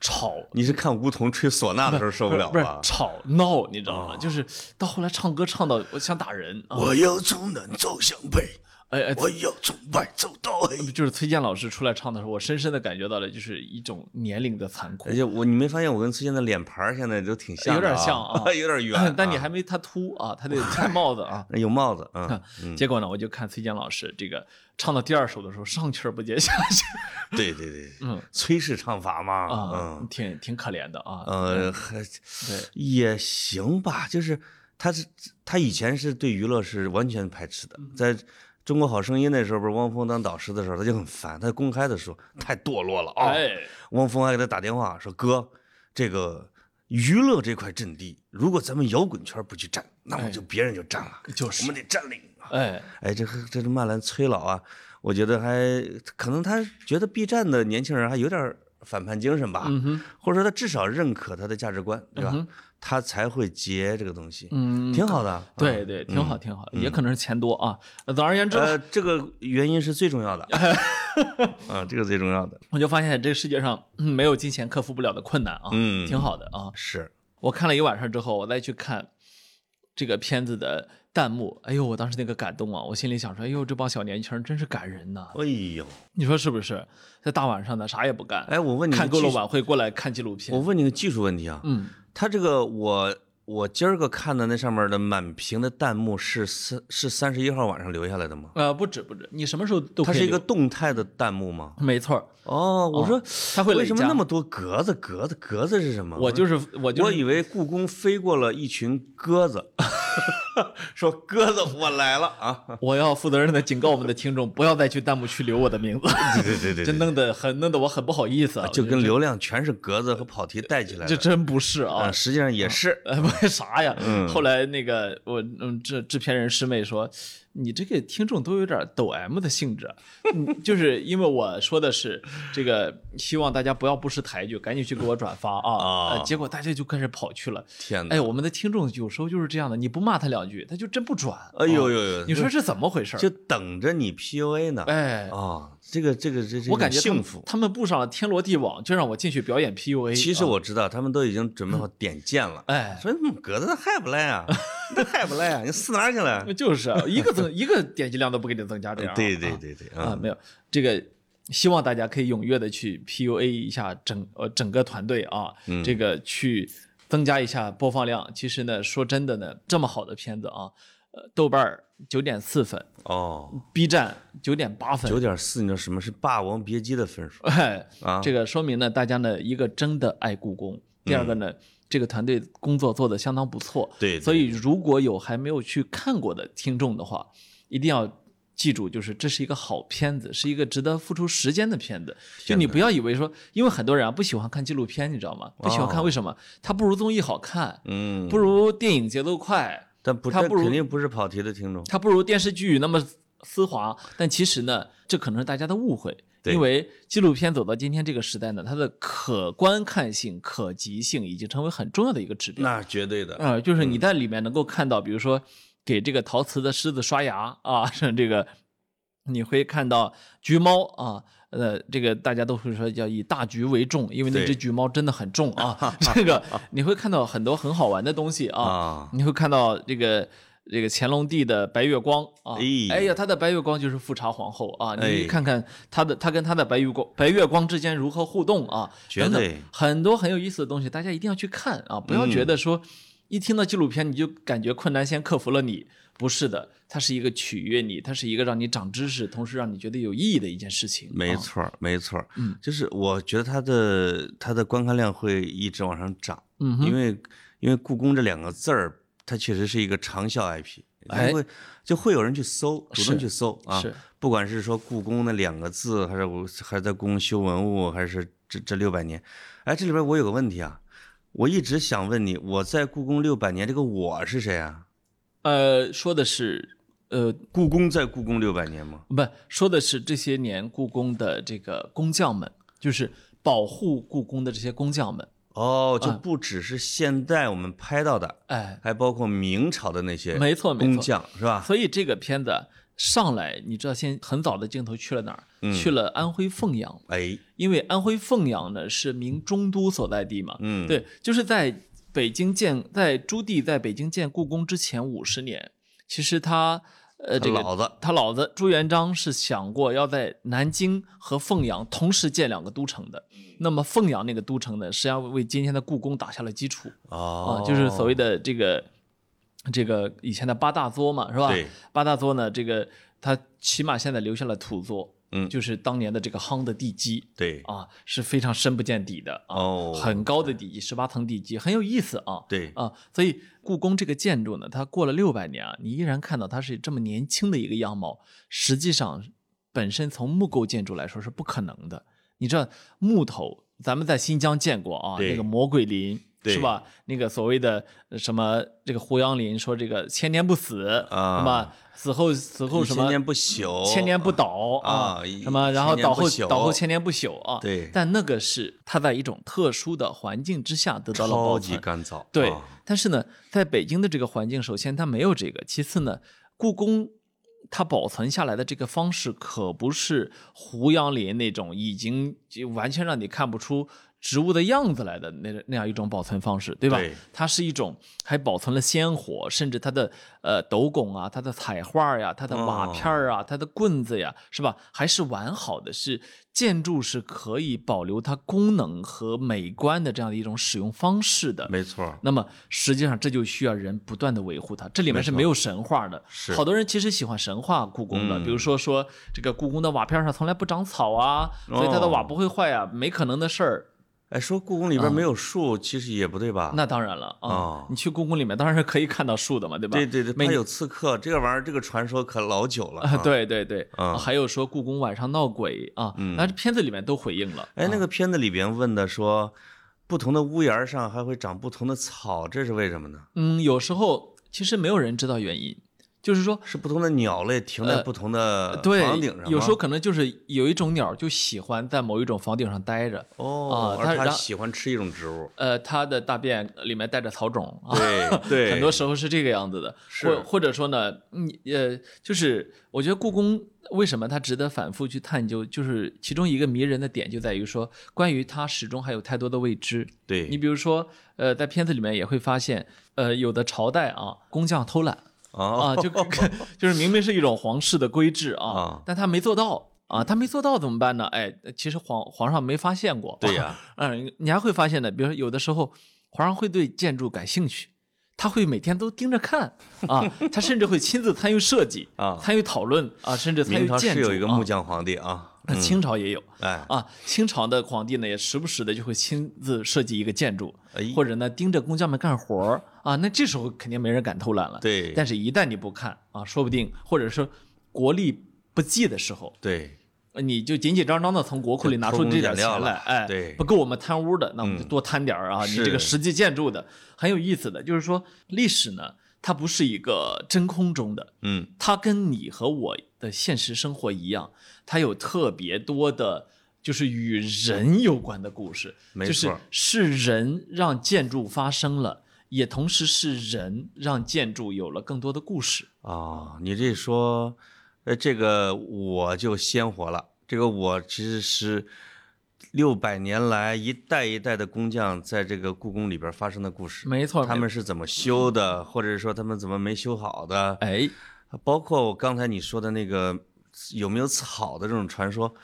吵。你是看梧桐吹唢呐的时候受不了不是吧？吵闹，你知道吗？就是到后来唱歌唱到我想打人啊！我要从南走向北，哎哎，我要从白走到黑。就是崔健老师出来唱的时候，我深深的感觉到了，就是一种年龄的残酷而。且我你没发现我跟崔健的脸盘现在都挺像啊，有点像啊有点圆。但你啊还没他秃啊，他得 戴帽子啊。有帽子，嗯，嗯结果呢，我就看崔健老师这个唱到第二首的时候，上气儿不接下气对对对，嗯，崔氏唱法嘛，啊嗯，，挺挺可怜的啊。呃，还对，也行吧，就是他是他以前是对娱乐是完全排斥的，嗯在中国好声音那时候，不是汪峰当导师的时候，他就很烦，他公开的说太堕落了啊。哎，汪峰还给他打电话说：“哥，这个娱乐这块阵地，如果咱们摇滚圈不去占，那么就别人就占了，哎就是我们得占领。”哎，哎，这这是曼兰崔老啊，我觉得还可能他觉得 B 站的年轻人还有点反叛精神吧，嗯，或者说他至少认可他的价值观，对吧？他才会接这个东西，嗯，挺好的。嗯对对，挺好挺好，也可能是钱多啊。呃总而言之，呃，这个原因是最重要的，啊，这个最重要的，我就发现这个世界上嗯没有金钱克服不了的困难啊，嗯。挺好的啊。是，我看了一晚上之后，我再去看这个片子的弹幕，哎呦，我当时那个感动啊，我心里想说，哎呦，这帮小年轻人真是感人呐！哎呦，你说是不是？在大晚上的啥也不干，哎，我问你看够了，晚会过来看纪录片。我，问你个技术问题啊，嗯，他这个我我今儿个看的那上面的满屏的弹幕是三是三十一号晚上留下来的吗？呃，不止不止，你什么时候都可以它是一个动态的弹幕吗？没错，哦，我说它会为什么那么多格子？格子格子是什么？我就是我就是我以为故宫飞过了一群鸽子，说鸽子我来了啊！我要负责任的警告我们的听众，不要再去弹幕区留我的名字，对对对对这 弄得很弄得我很不好意思啊，就跟流量全是格子和跑题带起来的，这真不是啊啊，，实际上也是。呃，不是啥呀？嗯后来那个我嗯制制片人师妹说，你这个听众都有点抖 M 的性质，嗯，就是因为我说的是这个，希望大家不要不识抬举，赶紧去给我转发啊！啊呃结果大家就开始跑去了。天哪！哎，我们的听众有时候就是这样的，你不骂他两句，他就真不转。哎呦啊呦呦！你说这怎么回事？就等着你 PUA 呢？哎，啊，这个这个这这我感觉幸福。他们布上了天罗地网，就让我进去表演 PUA。其实啊我知道，他们都已经准备好点剑了。哎，说嗯格子还不来啊？那还不来啊？你死哪去了？就是啊一个增一个点击量都不给你增加，这样啊 对对啊对对啊，嗯没有这个，希望大家可以踊跃的去 PUA 一下整呃整个团队啊，嗯这个去增加一下播放量。其实呢，说真的呢，这么好的片子啊，呃，豆瓣儿九点四分哦，，B 站九点八分九，点四，你知道什么是《霸王别姬》的分数哎，啊？这个说明呢，大家呢一个真的爱故宫，第二个呢。这个团队工作做得相当不错，对对所以如果有还没有去看过的听众的话，一定要记住，就是这是一个好片子，是一个值得付出时间的片子。就你不要以为说，因为很多人啊不喜欢看纪录片，你知道吗？不喜欢看，哦为什么？它不如综艺好看，嗯，不如电影节奏快，但不，这他不如肯定不是跑题的听众。它不如电视剧那么丝滑。但其实呢，这可能是大家的误会，因为纪录片走到今天这个时代呢，它的可观看性、可及性已经成为很重要的一个指标。那绝对的，啊、就是你在里面能够看到，比如说给这个陶瓷的狮子刷牙啊，像这个你会看到橘猫啊。呃，这个大家都会说叫以大局为重，因为那只橘猫真的很重啊。这个你会看到很多很好玩的东西啊，啊，你会看到这个这个乾隆帝的白月光啊，哎哎呀，他的白月光就是富察皇后啊，哎你看看他的他跟他的白月光白月光之间如何互动啊，等等很多很有意思的东西，大家一定要去看啊，不要嗯觉得说一听到纪录片你就感觉困难先克服了你，不是的，它是一个取悦你，它是一个让你长知识，同时让你觉得有意义的一件事情。啊，没错儿，没错儿，嗯，就是我觉得它的它的观看量会一直往上涨，嗯，因为因为故宫这两个字儿，它确实是一个长效 IP，哎它会就会有人去搜，主动去搜啊，是不管是说故宫那两个字，还是我还是在故宫修文物，还是这这六百年，哎，这里边我有个问题啊，我一直想问你，我在故宫六百年，这个我是谁啊？呃，说的是呃故宫在故宫六百年吗？不，说的是这些年故宫的这个工匠们，就是保护故宫的这些工匠们哦，就啊不只是现代我们拍到的，哎，还包括明朝的那些没错没错。工匠，是吧？所以这个片子上来，你知道，先很早的镜头去了哪儿？嗯去了安徽凤阳，哎，因为安徽凤阳呢是明中都所在地嘛。嗯，，对，就是在北京建，在朱棣在北京建故宫之前五十年，其实他呃这个老子，他老子朱元璋是想过要在南京和凤阳同时建两个都城的。嗯。那么凤阳那个都城呢，实际上为今天的故宫打下了基础。哦。啊，，就是所谓的这个这个以前的八大作嘛，是吧？八大作呢，这个他起码现在留下了土作，嗯就是当年的这个夯的地基对，啊，是非常深不见底的啊，哦很高的地基，十八层地基，很有意思啊。对，啊，所以故宫这个建筑呢，它过了六百年啊，你依然看到它是这么年轻的一个样貌，实际上本身从木构建筑来说是不可能的。你知道木头，咱们在新疆见过啊，那个魔鬼林对是吧？那个所谓的呃什么这个胡杨林，说这个千年不死啊。那么死后死后什么？千年不朽，千年不倒啊一什么，然后倒后倒后千年不朽。啊。对。但那个是它在一种特殊的环境之下得到了保超级。干燥，对啊，但是呢，在北京的这个环境，首先它没有这个，其次呢，故宫它保存下来的这个方式可不是胡杨林那种已经就完全让你看不出植物的样子来的那那样一种保存方式，对吧？对它是一种还保存了鲜活，甚至它的呃斗拱啊、它的彩画呀、它的瓦片儿啊、它的棍子呀，是吧？还是完好的，是建筑是可以保留它功能和美观的这样的一种使用方式的。没错，那么实际上这就需要人不断的维护它，这里面是没有神话的。是好多人其实喜欢神话故宫的，嗯比如说说这个故宫的瓦片上从来不长草啊，所以它的瓦不会坏啊，没可能的事儿。哎，说故宫里边没有树，其实也不对吧？那当然了啊，哦你去故宫里面当然是可以看到树的嘛，对吧？对对对，每它有刺客，这个玩意儿，这个传说可老久了。啊，对对对，嗯啊还有说故宫晚上闹鬼啊，那这片子里面都回应了。哎，那个片子里边问的说，不同的屋檐上还会长不同的草，这是为什么呢？嗯，有时候其实没有人知道原因，就是说是不同的鸟类停在不同的房顶上吗？，有时候可能就是有一种鸟就喜欢在某一种房顶上待着，哦，而它喜欢吃一种植物。呃，它的大便里面带着草种啊，对 对，很多时候是这个样子的，是或或者说呢，你呃，就是我觉得故宫为什么它值得反复去探究，就是其中一个迷人的点就在于说，关于它始终还有太多的未知。对你比如说，呃，在片子里面也会发现，呃，有的朝代啊，工匠偷懒啊啊，就 就是明明是一种皇室的规制啊啊，但他没做到。啊，他没做到怎么办呢？哎，其实皇皇上没发现过。对呀，嗯，你还会发现的，比如说有的时候皇上会对建筑感兴趣，他会每天都盯着看啊，他甚至会亲自参与设计啊参与讨论啊，甚至参与明朝建筑。是有一个木啊匠皇帝啊，那清朝也有哎。啊，清朝的皇帝呢也时不时的就会亲自设计一个建筑，哎。或者呢盯着工匠们干活儿啊，那这时候肯定没人敢偷懒了。对。但是一旦你不看啊，说不定或者说国力不济的时候，对。呃你就紧紧张张的从国库里拿出这点钱来，哎，对。不够我们贪污的，那我们就嗯。多贪点儿啊。你这个实际建筑的。很有意思的，就是说历史呢，它不是一个真空中的，嗯。它跟你和我的现实生活一样，它有特别多的，就是与人有关的故事，没就是错是人让建筑发生了，也同时是人让建筑有了更多的故事。啊，你这说，呃，这个我就鲜活了。这个我其实是六百年来一代一代的工匠在这个故宫里边发生的故事。没错，他们是怎么修的，或者是说他们怎么没修好的？哎，包括我刚才你说的那个有没有草的这种传说，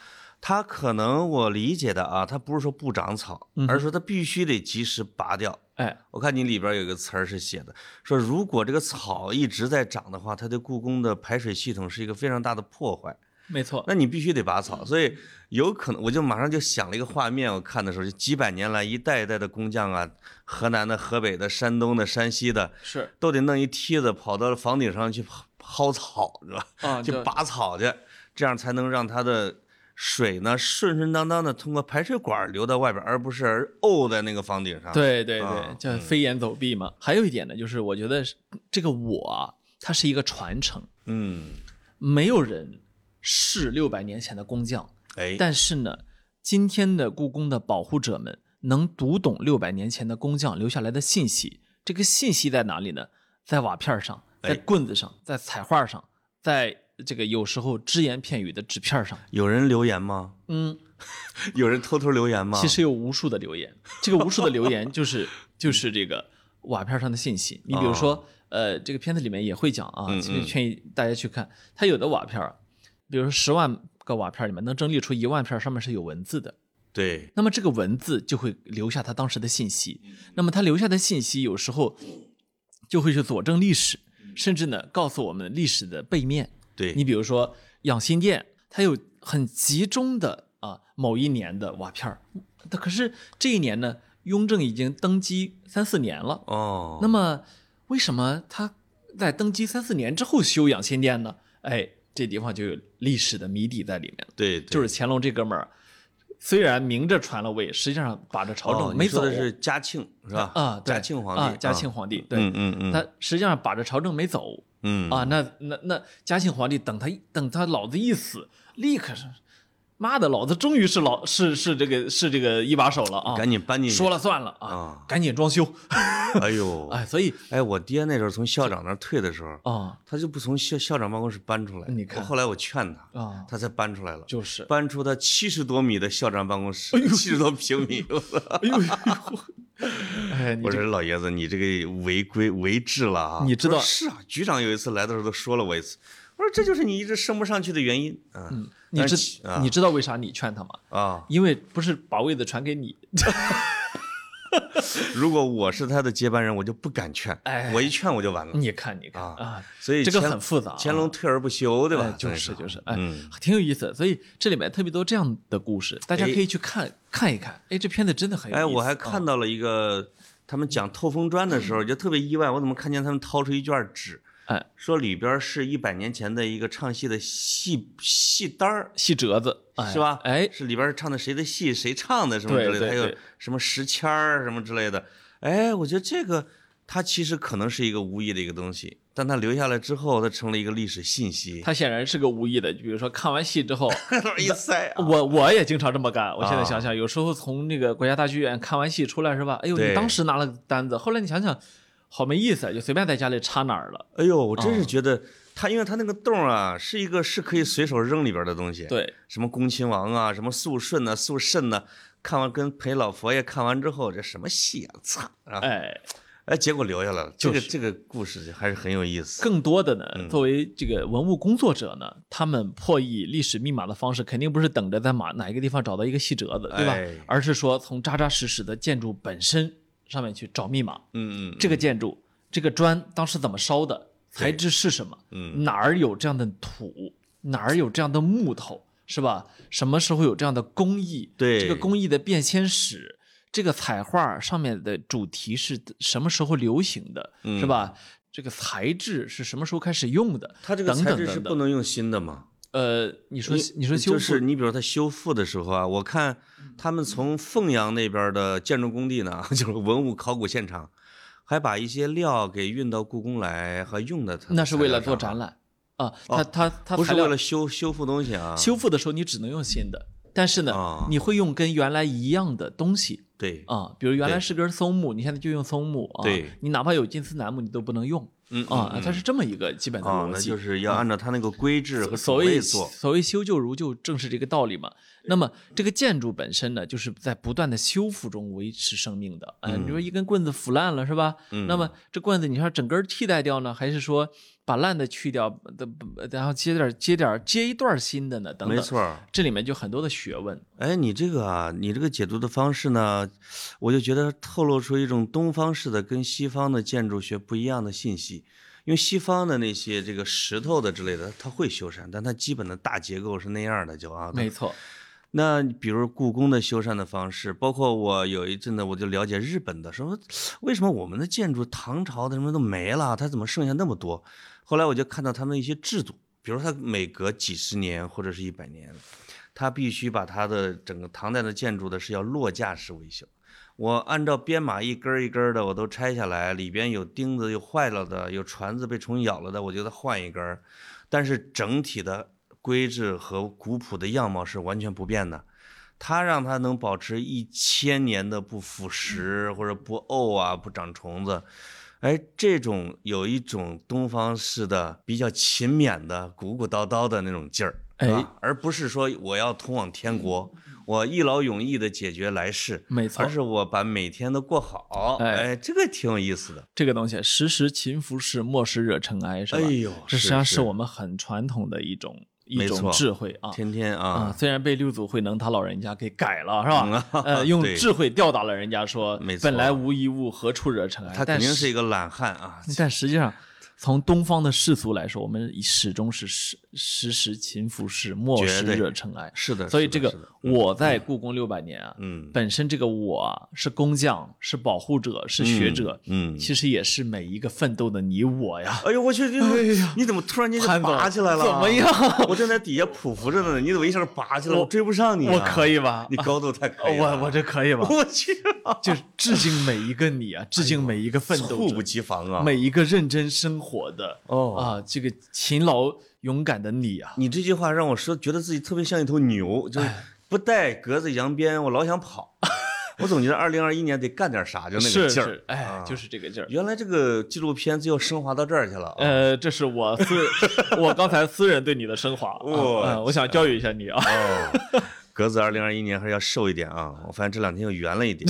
它可能我理解的啊，它不是说不长草，而是说它必须得及时拔掉。哎，我看你里边有一个词儿是写的，说如果这个草一直在长的话，它对故宫的排水系统是一个非常大的破坏，没错，那你必须得拔草。所以有可能，我就马上就想了一个画面，我看的时候，就几百年来一代一代的工匠啊，河南的、河北的、山东的、山西的，是都得弄一梯子跑到房顶上去薅薅草，是吧？啊，去就拔草去，这样才能让它的水呢顺顺当当的通过排水管流到外边，而不是沤在那个房顶上。，对对对啊，叫飞檐走壁嘛。还有一点呢，就是我觉得这个我啊，它是一个传承，嗯，没有人是六百年前的工匠，哎，但是呢，今天的故宫的保护者们能读懂六百年前的工匠留下来的信息。这个信息在哪里呢？在瓦片上，在哎棍子上，在彩画上，在这个有时候只言片语的纸片上。有人留言吗？嗯，有人偷偷留言吗？其实有无数的留言，这个无数的留言 就是就是这个瓦片上的信息。你比如说，呃，这个片子里面也会讲啊，嗯其实劝大家去看，它有的瓦片儿，比如说十万个瓦片里面能整理出一万片上面是有文字的，对，那么这个文字就会留下他当时的信息。那么他留下的信息有时候就会去佐证历史，甚至呢告诉我们历史的背面。对，你比如说养心殿，它有很集中的啊某一年的瓦片儿，它可是这一年呢，雍正已经登基三四年了，哦，那么为什么他在登基三四年之后修养心殿呢？哎，这地方就有历史的谜底在里面了。对，对就是乾隆这哥们儿，虽然明着传了位，实际上把着朝哦政没走。的是嘉庆是吧？啊，嘉庆皇帝，啊，嘉庆皇帝，对，嗯嗯嗯他实际上把着朝政没走嗯啊。那那那嘉庆皇帝等他等他老子一死，立刻是，妈的，老子终于是老是是这个是这个一把手了啊！赶紧搬进去。说了算了啊啊，赶紧装修。哎呦，哎，所以哎，我爹那时候从校长那儿退的时候，啊他就不从校校长办公室搬出来。你看我后来我劝他，啊，他才搬出来了。就是，搬出他七十多米的校长办公室，七十多平米。哎 呦哎呦，哎，你我说老爷子，你这个违规违制了啊！你知道是啊，局长有一次来的时候都说了我一次。我说这就是你一直升不上去的原因。嗯，你知啊你知道为啥你劝他吗？啊，因为不是把位子传给你 如果我是他的接班人，我就不敢劝。哎我一劝我就完了。你看你看啊啊，所以这个很复杂啊乾隆退而不休，对吧？哎就是就是，哎，嗯，挺有意思。所以这里面特别多这样的故事，大家可以去看看一看。哎，这片子真的很有意哎，思。我还啊看到了一个，他们讲透风砖的时候，就特别意外，我怎么看见他们掏出一卷纸，哎，说里边是一百年前的一个唱戏的戏戏单儿。戏折子哎是吧？哎，是里边唱的谁的戏，谁唱的什么之类的，还有什么时签儿什么之类的。哎，我觉得这个它其实可能是一个无意的一个东西，但它留下来之后，它成了一个历史信息。它显然是个无意的。比如说看完戏之后，一塞啊，我我也经常这么干。我现在啊想想，有时候从那个国家大剧院看完戏出来是吧？哎呦，你当时拿了单子，后来你想想，好没意思啊，就随便在家里插哪儿了。哎呦，我真啊是觉得它，因为它那个洞啊，是一个是可以随手扔里边的东西。，对，什么恭亲王啊，什么肃顺呐、肃慎呐、看完跟陪老佛爷看完之后，这什么戏啊？操啊！哎，哎，结果留下来了。这个就是这个故事还是很有意思。更多的呢，嗯作为这个文物工作者呢，他们破译历史密码的方式，肯定不是等着在哪哪一个地方找到一个细折子，对吧？哎而是说从扎扎实实的建筑本身上面去找密码。嗯嗯，这个建筑，这个砖当时怎么烧的，材质是什么？嗯哪儿有这样的土，哪儿有这样的木头，是吧？什么时候有这样的工艺？对这个工艺的变迁史，这个彩画上面的主题是什么时候流行的，嗯是吧？这个材质是什么时候开始用的？它这个等材质是。不能用新的吗？呃，你说你说修复就是你比如他修复的时候啊，我看他们从凤阳那边的建筑工地呢，就是文物考古现场，还把一些料给运到故宫来，还用的它那是为了做展览啊，他他他不是为了修修复东西啊。修复的时候你只能用新的，但是呢，啊你会用跟原来一样的东西对，啊，比如原来是根松木，你现在就用松木啊，对你哪怕有金丝楠木，你都不能用嗯啊，它是这么一个基本的啊，逻辑。那就是要按照它那个规制和所谓做。所谓修旧如旧，正是这个道理嘛。那么这个建筑本身呢，就是在不断的修复中维持生命的。哎、你说一根棍子腐烂了是吧？嗯那么这棍子你说整根儿替代掉呢，还是说把烂的去掉，的然后接点儿接点儿接一段儿新的呢？等等，没错，这里面就很多的学问。哎，你这个啊，你这个解读的方式呢，我就觉得透露出一种东方式的跟西方的建筑学不一样的信息。因为西方的那些这个石头的之类的，它会修缮，但它基本的大结构是那样的，就啊。没错，那比如故宫的修缮的方式，包括我有一阵子我就了解日本的，说为什么我们的建筑唐朝的什么都没了，它怎么剩下那么多？后来我就看到他们一些制度，比如它每隔几十年或者是一百年，它必须把它的整个唐代的建筑的是要落架式维修。我按照编码一根儿一根儿的我都拆下来，里边有钉子又坏了的，有船子被虫咬了的，我就得换一根儿。但是整体的规制和古朴的样貌是完全不变的。它让它能保持一千年的不腐蚀或者不沤啊，不长虫子。哎，这种有一种东方式的比较勤勉的、鼓鼓叨叨的那种劲儿，哎而不是说我要通往天国，我一劳永逸的解决来世，没错而是我把每天都过好。哎哎，这个挺有意思的。这个东西，时时勤拂拭，莫使惹尘埃，是吧？哎呦这实际上是是我们很传统的一种一种智慧啊。天天啊，啊，虽然被六祖慧能他老人家给改了，是吧？嗯呃，用智慧吊打了人家说，本来无一物，何处惹尘埃？他肯定是一个懒汉啊。但实际上，从东方的世俗来说，我们始终是时时时勤拂拭，莫使惹尘埃。是的，所以这个我在故宫六百年啊，嗯本身这个我啊是工匠，是保护者，是学者，嗯，其实也是每一个奋斗的你我呀。哎呦我去，你怎么你怎么突然间就拔起来了？怎么样？我正在底下匍匐着呢，你怎么一下拔起来了？我追不上你啊。我可以吧？你高度太可以了。我我这可以吧？我去，就是致敬每一个你啊，致敬每一个奋斗者猝不，及防啊！每一个认真生活的哦啊，这个勤劳勇敢的你啊。你这句话让我说，觉得自己特别像一头牛，就是哎不带格子扬鞭，我老想跑。我总觉得二零二一年得干点啥，就那个劲儿，。哎啊，就是这个劲儿。原来这个纪录片最后升华到这儿去了啊。呃，这是我私 我刚才私人对你的升华哦我想教育一下你啊。哦，格子二零二一年还是要瘦一点啊！我发现这两天又圆了一点。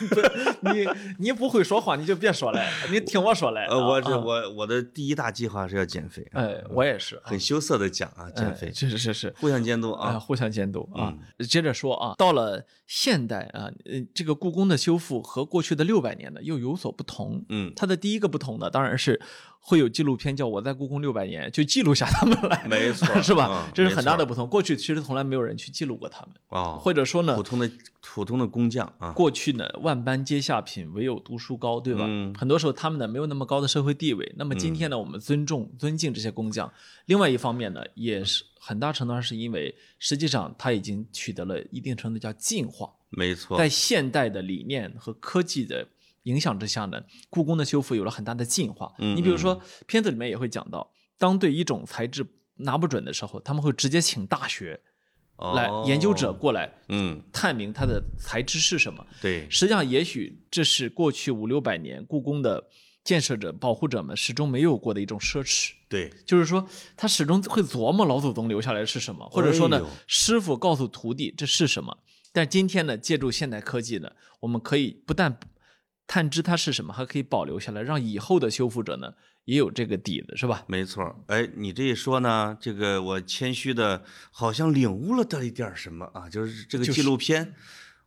你你不会说话，你就别说了，你听我说来。呃，我我我的第一大计划是要减肥，啊哎，我也是啊，很羞涩的讲啊，减哎肥，是是是是。互相监督啊，啊。互相监督啊。接着说啊，到了现代啊，呃，这个故宫的修复和过去的六百年呢又有所不同。嗯，它的第一个不同呢，当然是会有纪录片叫《我在故宫六百年》，就记录下他们来，没 错是吧嗯？这是很大的不同。过去其实从来没有人去记录过他们，哦，或者说呢普，通的普通的工匠啊，过去呢，万般皆下品，唯有读书高，对吧？嗯很多时候他们呢没有那么高的社会地位。那么今天呢，我们尊重、尊敬这些工匠。另外一方面呢，也是很大程度上是因为，实际上他已经取得了一定程度叫进化，没错，在现代的理念和科技的影响之下呢，故宫的修复有了很大的进化。嗯你比如说，片子里面也会讲到，当对一种材质拿不准的时候，他们会直接请大学来哦研究者过来嗯，探明它的材质是什么。对，实际上，也许这是过去五六百年故宫的建设者、保护者们始终没有过的一种奢侈。对，就是说，他始终会琢磨老祖宗留下来是什么，或者说呢，哎师傅告诉徒弟这是什么。但今天呢，借助现代科技呢，我们可以不但探知它是什么，还可以保留下来，让以后的修复者呢也有这个底子，是吧？没错。哎，你这一说呢，这个我谦虚的，好像领悟了的一点儿什么啊，就是这个纪录片。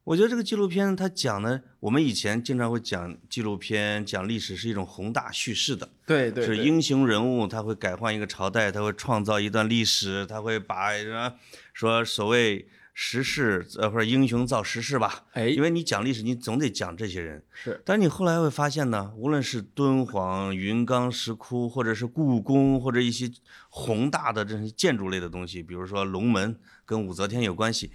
我觉得这个纪录片它讲的，我们以前经常会讲纪录片、讲历史是一种宏大叙事的，对对是英雄人物，他会改换一个朝代，他会创造一段历史，他会把什么说所谓时势呃或者英雄造时势吧。哎因为你讲历史，你总得讲这些人。是但是你后来会发现呢，无论是敦煌、云冈石窟，或者是故宫，或者一些宏大的这些建筑类的东西，比如说龙门跟武则天有关系，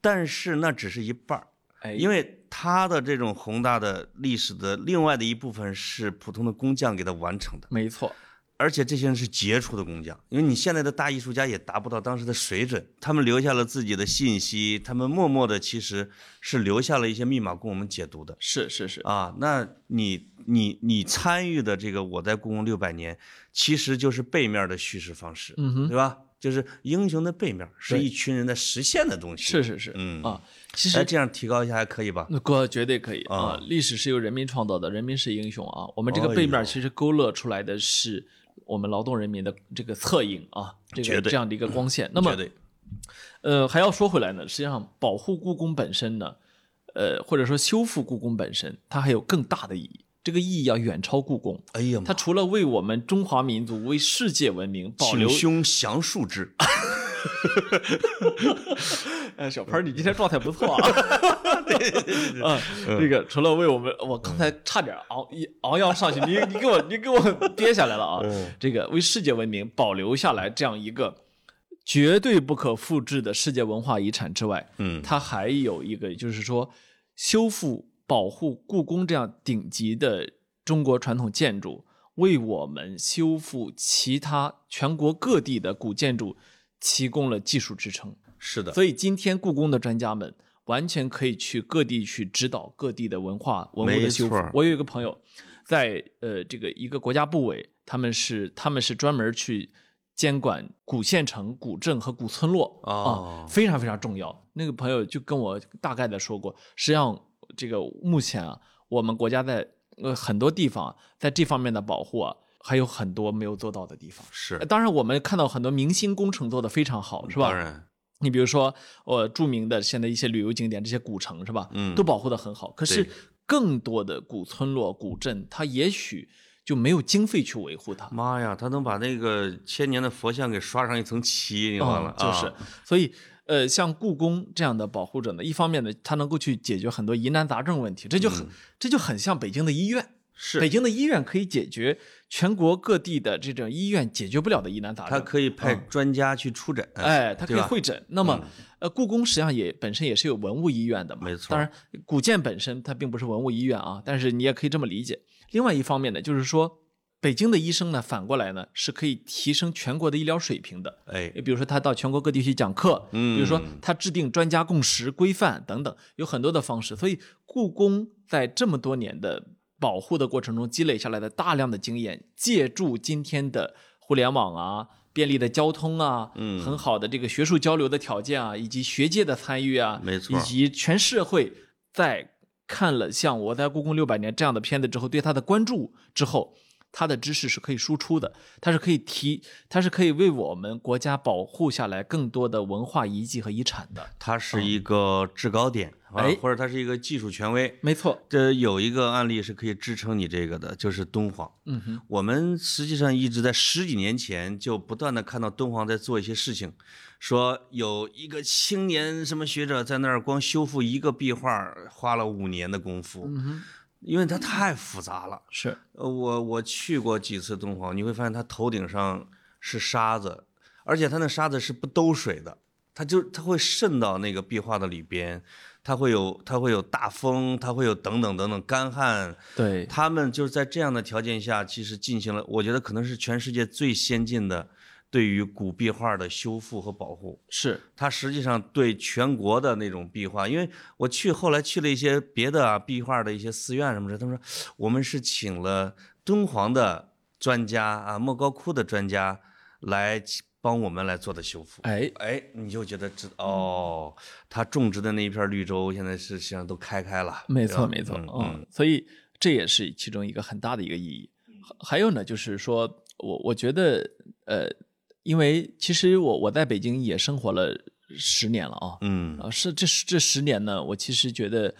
但是那只是一半儿，哎，因为它的这种宏大的历史的另外的一部分是普通的工匠给它完成的，没错，而且这些人是杰出的工匠，因为你现在的大艺术家也达不到当时的水准，他们留下了自己的信息，他们默默的其实是留下了一些密码供我们解读的。是是是，啊，那你你你参与的这个我在故宫六百年，其实就是背面的叙事方式，对吧？就是英雄的背面是一群人在实现的东西。是是是，嗯啊，其哎，实这样提高一下还可以吧？那哥绝对可以啊啊！历史是由人民创造的，人民是英雄啊！我们这个哎背面其实勾勒出来的是我们劳动人民的这个侧影啊，这个这样的一个光线。那么呃，还要说回来呢，实际上保护故宫本身呢，呃，或者说修复故宫本身，它还有更大的意义。这个意义要远超故宫，哎呀妈，它除了为我们中华民族、为世界文明保留，请兄详述之。哎，小潘，你今天状态不错啊。啊，这个除了为我们，我刚才差点熬一昂扬上去，你你给我你给我 憋下来了啊！这个为世界文明保留下来这样一个绝对不可复制的世界文化遗产之外，嗯它还有一个就是说修复保护故宫这样顶级的中国传统建筑，为我们修复其他全国各地的古建筑提供了技术支撑。是的，所以今天故宫的专家们完全可以去各地去指导各地的文化文物的修复。我有一个朋友，在呃这个一个国家部委，他们是他们是专门去监管古县城、古镇和古村落啊、哦非常非常重要。那个朋友就跟我大概的说过，实际上这个目前啊，我们国家在呃很多地方在这方面的保护啊。还有很多没有做到的地方，是呃当然，我们看到很多明星工程做得非常好，是吧？当然，你比如说，呃，著名的现在一些旅游景点，这些古城是吧？嗯都保护的很好。可是更多的古村落、古镇，它也许就没有经费去维护它。妈呀，他能把那个千年的佛像给刷上一层漆，你忘了，嗯就是啊，所以，呃，像故宫这样的保护者呢，一方面呢，它能够去解决很多疑难杂症问题，这就很、这就很像北京的医院。嗯是北京的医院可以解决全国各地的这种医院解决不了的疑难杂症。他可以派专家去出诊，哎，他可以会诊。那么，呃，故宫实际上也本身也是有文物医院的嘛。没错当然，古建本身它并不是文物医院啊，但是你也可以这么理解。另外一方面呢，就是说，北京的医生呢，反过来呢是可以提升全国的医疗水平的。哎，比如说他到全国各地去讲课，嗯比如说他制定专家共识规范等等，有很多的方式。所以故宫在这么多年的保护的过程中积累下来的大量的经验，借助今天的互联网啊。便利的交通啊，嗯很好的这个学术交流的条件啊，以及学界的参与啊，没错以及全社会在看了像《我在故宫六百年》这样的片子之后，对它的关注之后，它的知识是可以输出的，它是可以提，它是可以为我们国家保护下来更多的文化遗迹和遗产的。它是一个制高点，啊哎或者它是一个技术权威。没错，这有一个案例是可以支撑你这个的，就是敦煌。嗯哼，我们实际上一直在十几年前就不断的看到敦煌在做一些事情，说有一个青年什么学者在那儿光修复一个壁画花了五年的功夫，嗯哼，因为它太复杂了。是，呃，我我去过几次敦煌，你会发现它头顶上是沙子，而且它那沙子是不兜水的，它就它会渗到那个壁画的里边，它会有它会有大风，它会有等等等等干旱，对，他们就是在这样的条件下，其实进行了，我觉得可能是全世界最先进的对于古壁画的修复和保护。是，它实际上对全国的那种壁画，因为我去后来去了一些别的啊壁画的一些寺院什么的，他们说我们是请了敦煌的专家啊莫高窟的专家来帮我们来做的修复。哎，哎，你就觉得知哦，他种植的那一片绿洲现在是实际上都开开了。没错，没错，嗯嗯，所以这也是其中一个很大的一个意义。还还有呢，就是说我我觉得，呃，因为其实我我在北京也生活了十年了啊，嗯啊，是这十这十年呢，我其实觉得，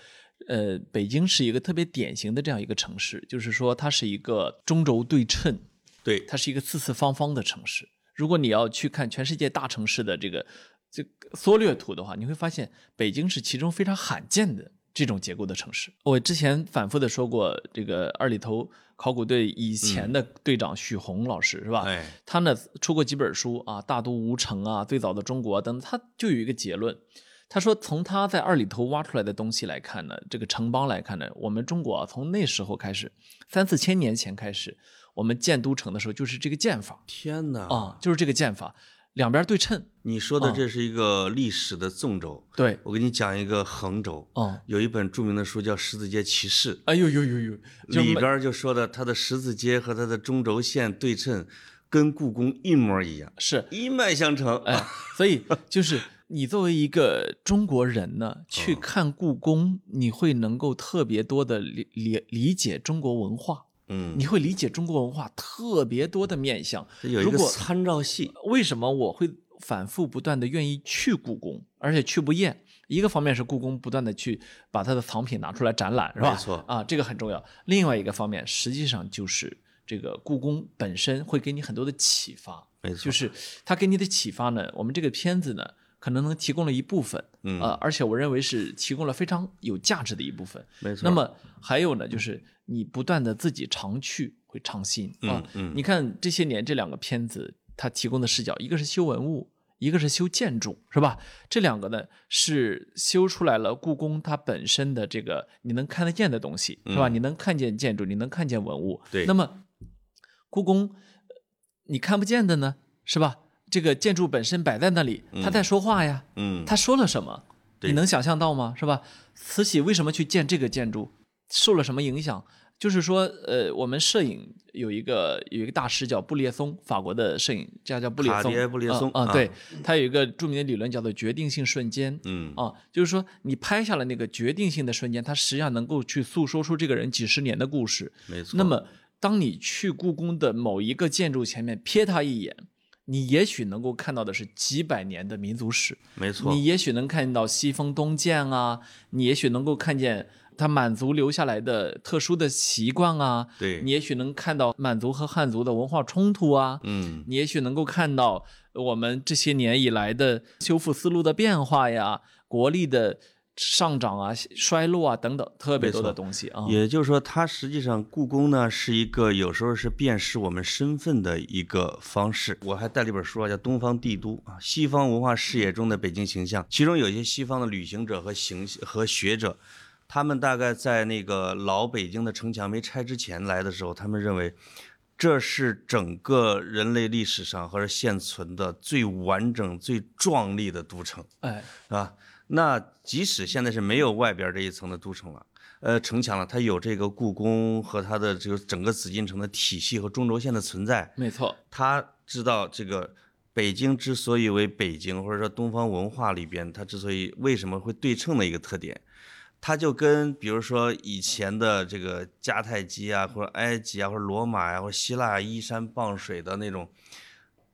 呃，北京是一个特别典型的这样一个城市，就是说它是一个中轴对称，对，它是一个四四方方的城市。如果你要去看全世界大城市的这个这个缩略图的话，你会发现北京是其中非常罕见的这种结构的城市。我之前反复的说过，这个二里头考古队以前的队长许宏老师、是吧？哎，他呢出过几本书啊，《大都无城》啊，《最早的中国》等，他就有一个结论，他说从他在二里头挖出来的东西来看呢，这个城邦来看呢，我们中国啊从那时候开始，三四千年前开始，我们建都城的时候就是这个建法天哪！啊，就是这个建法，两边对称，你说的哦这是一个历史的纵轴，对，我给你讲一个横轴。哦，有一本著名的书叫《十字街骑士》，哎呦呦呦呦，里边就说的它的十字街和它的中轴线对称，跟故宫一模一样，是一脉相承。哎，所以 就是你作为一个中国人呢，嗯去看故宫，你会能够特别多的理理理解中国文化，嗯，你会理解中国文化特别多的面相。有一个如果参照系。为什么我会反复不断的愿意去故宫，而且去不厌？一个方面是故宫不断的去把它的藏品拿出来展览，是吧？没错啊，这个很重要。另外一个方面，实际上就是这个故宫本身会给你很多的启发，没错就是它给你的启发呢，我们这个片子呢，可能能提供了一部分，嗯呃，而且我认为是提供了非常有价值的一部分。没错。那么还有呢，就是你不断的自己常去，会常新啊。嗯嗯你看这些年这两个片子，它提供的视角，一个是修文物，一个是修建筑，是吧？这两个呢是修出来了故宫它本身的这个你能看得见的东西，是吧？你能看见建筑，你能看见文物。对那么故宫呃你看不见的呢，是吧？这个建筑本身摆在那里，他在说话呀，嗯，他说了什么？你能想象到吗？是吧？慈禧为什么去建这个建筑？受了什么影响？就是说，呃，我们摄影有一个有一个大师叫布列松，法国的摄影家叫布列松，卡布列松啊、啊对，他有一个著名的理论叫做决定性瞬间。嗯啊，就是说你拍下了那个决定性的瞬间，它实际上能够去诉说出这个人几十年的故事。没错。那么，当你去故宫的某一个建筑前面瞥他一眼，你也许能够看到的是几百年的民族史，没错，你也许能看到西风东渐啊，你也许能够看见他满族留下来的特殊的习惯啊，对。你也许能看到满族和汉族的文化冲突啊，嗯，你也许能够看到我们这些年以来的修复思路的变化呀，国力的上涨啊、衰落啊等等，特别多的东西啊。也就是说，它实际上故宫呢是一个有时候是辨识我们身份的一个方式。我还带了一本书啊，叫《东方帝都》啊，西方文化视野中的北京形象。其中有一些西方的旅行者和行和学者，他们大概在那个老北京的城墙没拆之前来的时候，他们认为这是整个人类历史上或者现存的最完整、最壮丽的都城。哎，是吧？那即使现在是没有外边这一层的都城了，呃，城墙了，它有这个故宫和它的这个整个紫禁城的体系和中轴线的存在，没错，他知道这个北京之所以为北京，或者说东方文化里边，它之所以为什么会对称的一个特点，它就跟比如说以前的这个迦太基啊，或者埃及啊，或者罗马呀、或者希腊依山傍水的那种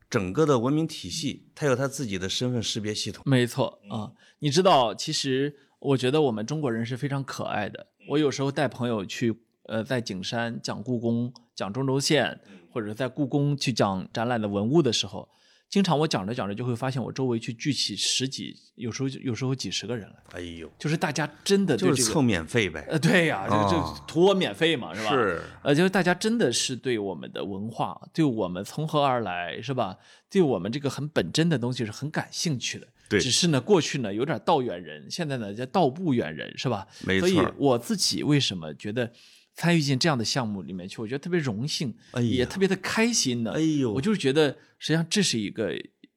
整个的文明体系，它有它自己的身份识别系统。没错啊。你知道，其实我觉得我们中国人是非常可爱的。我有时候带朋友去，呃，在景山讲故宫、讲中轴线，或者在故宫去讲展览的文物的时候，经常我讲着讲着就会发现，我周围去聚起十几，有时候有时候几十个人来，哎呦，就是大家真的这个，就是蹭免费呗。呃，对呀，就就哦图我免费嘛，是吧？是，呃，就是大家真的是对我们的文化，对我们从何而来，是吧？对我们这个很本真的东西是很感兴趣的。对只是呢，过去呢有点道远人，现在呢叫道不远人，是吧？所以没错儿我自己为什么觉得参与进这样的项目里面去，我觉得特别荣幸，哎也特别的开心呢。哎呦我就是觉得实际上这是一个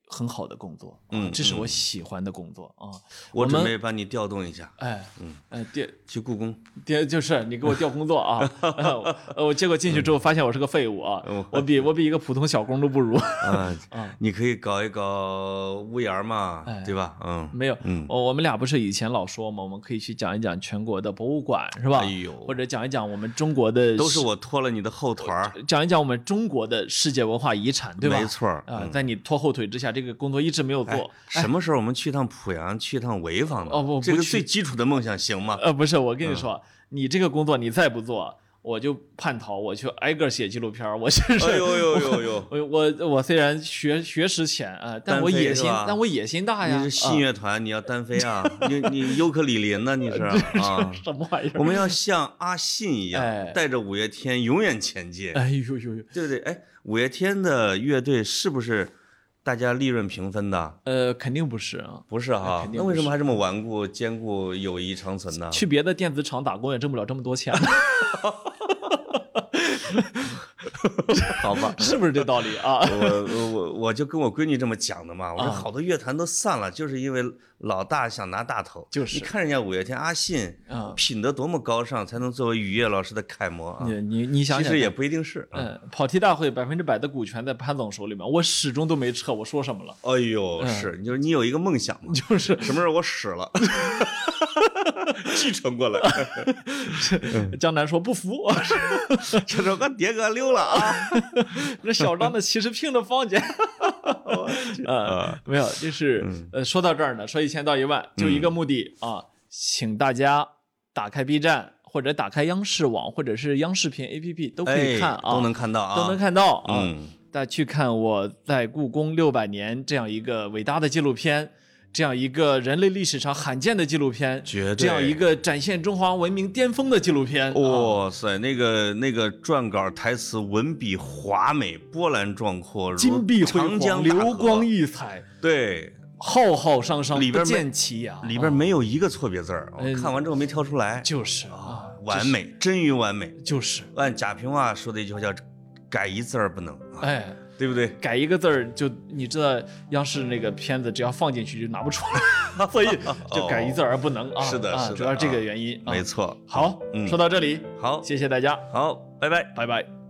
很好的工作，啊嗯这是我嗯喜欢的工作啊。我准备把你调动一下，哎，嗯，呃，调去故宫。第就是你给我调工作啊，呃我结果进去之后发现我是个废物啊嗯，我比我比一个普通小工都不如。啊啊，你可以搞一搞屋檐嘛哎，对吧？嗯，没有，嗯我我们俩不是以前老说嘛，我们可以去讲一讲全国的博物馆，是吧？哎呦或者讲一讲我们中国的，都是我拖了你的后腿儿，讲一讲我们中国的世界文化遗产，对吧？没错儿啊，嗯在你拖后腿之下，这个工作一直没有哎做。什么时候我们去趟濮阳，去趟潍坊呢？这个哦不不去最基础的梦想行吗？呃，不是，我跟嗯你说，你这个工作你再不做，我就叛逃，我去挨个写纪录片儿我真是，哎呦呦呦呦！我我我虽然学学识浅啊，但我野心，但我野心大呀。你是信啊乐团，你要单飞啊？你你尤克里林呢？你是啊？什么玩意儿？我们要像阿信一哎样，带着五月天永远前进。哎呦呦呦，对不对？哎，五月天的乐队是不是大家利润平分的？呃，肯定不是啊。不是哈肯，定不是那为什么还这么顽固、坚固、友谊长存呢？去别的电子厂打工也挣不了这么多钱，好吧，是不是这道理啊？我我我我就跟我闺女这么讲的嘛，我说啊好多乐团都散了，就是因为老大想拿大头。就是你看人家五月天阿信，啊品德多么高尚，才能作为雨夜老师的楷模啊。你你你想想，其实也不一定是。啊嗯，跑题大会百分之百的股权在潘总手里面，我始终都没撤，我说什么了？哎呦，嗯是，你就是你有一个梦想嘛，就是什么时候我死了，继承过来，江南说不服，就说我爹哥溜了啊。这小张的其实拼了房间。呃，没有，就是呃，说到这儿呢，说一千到一万，就一个目的啊，请大家打开 B 站或者打开央视网或者是央视频 APP 都可以哎，看啊，都能看到啊，都能看到啊。嗯，大家去看我在故宫六百年这样一个伟大的纪录片，这样一个人类历史上罕见的纪录片，绝对。这样一个展现中华文明巅峰的纪录片。啊。哇塞，那个那个撰稿台词文笔华美，波澜壮阔，如金碧辉长江煌，流光溢彩，对，浩浩汤汤，里边没见其牙。里边没有一个错别字儿，我嗯。看完之后没挑出来，就是啊，完美，真于完美。就是，按贾平凹说的一句话叫“改一字儿不能”，啊。哎，对不对？改一个字儿就你知道，央视那个片子只要放进去就拿不出来，所以就改一字儿而不能啊。啊，是的是的主要是这个啊原因。啊没。错。好，嗯说到这里，好，谢谢大家，好，拜拜。拜拜。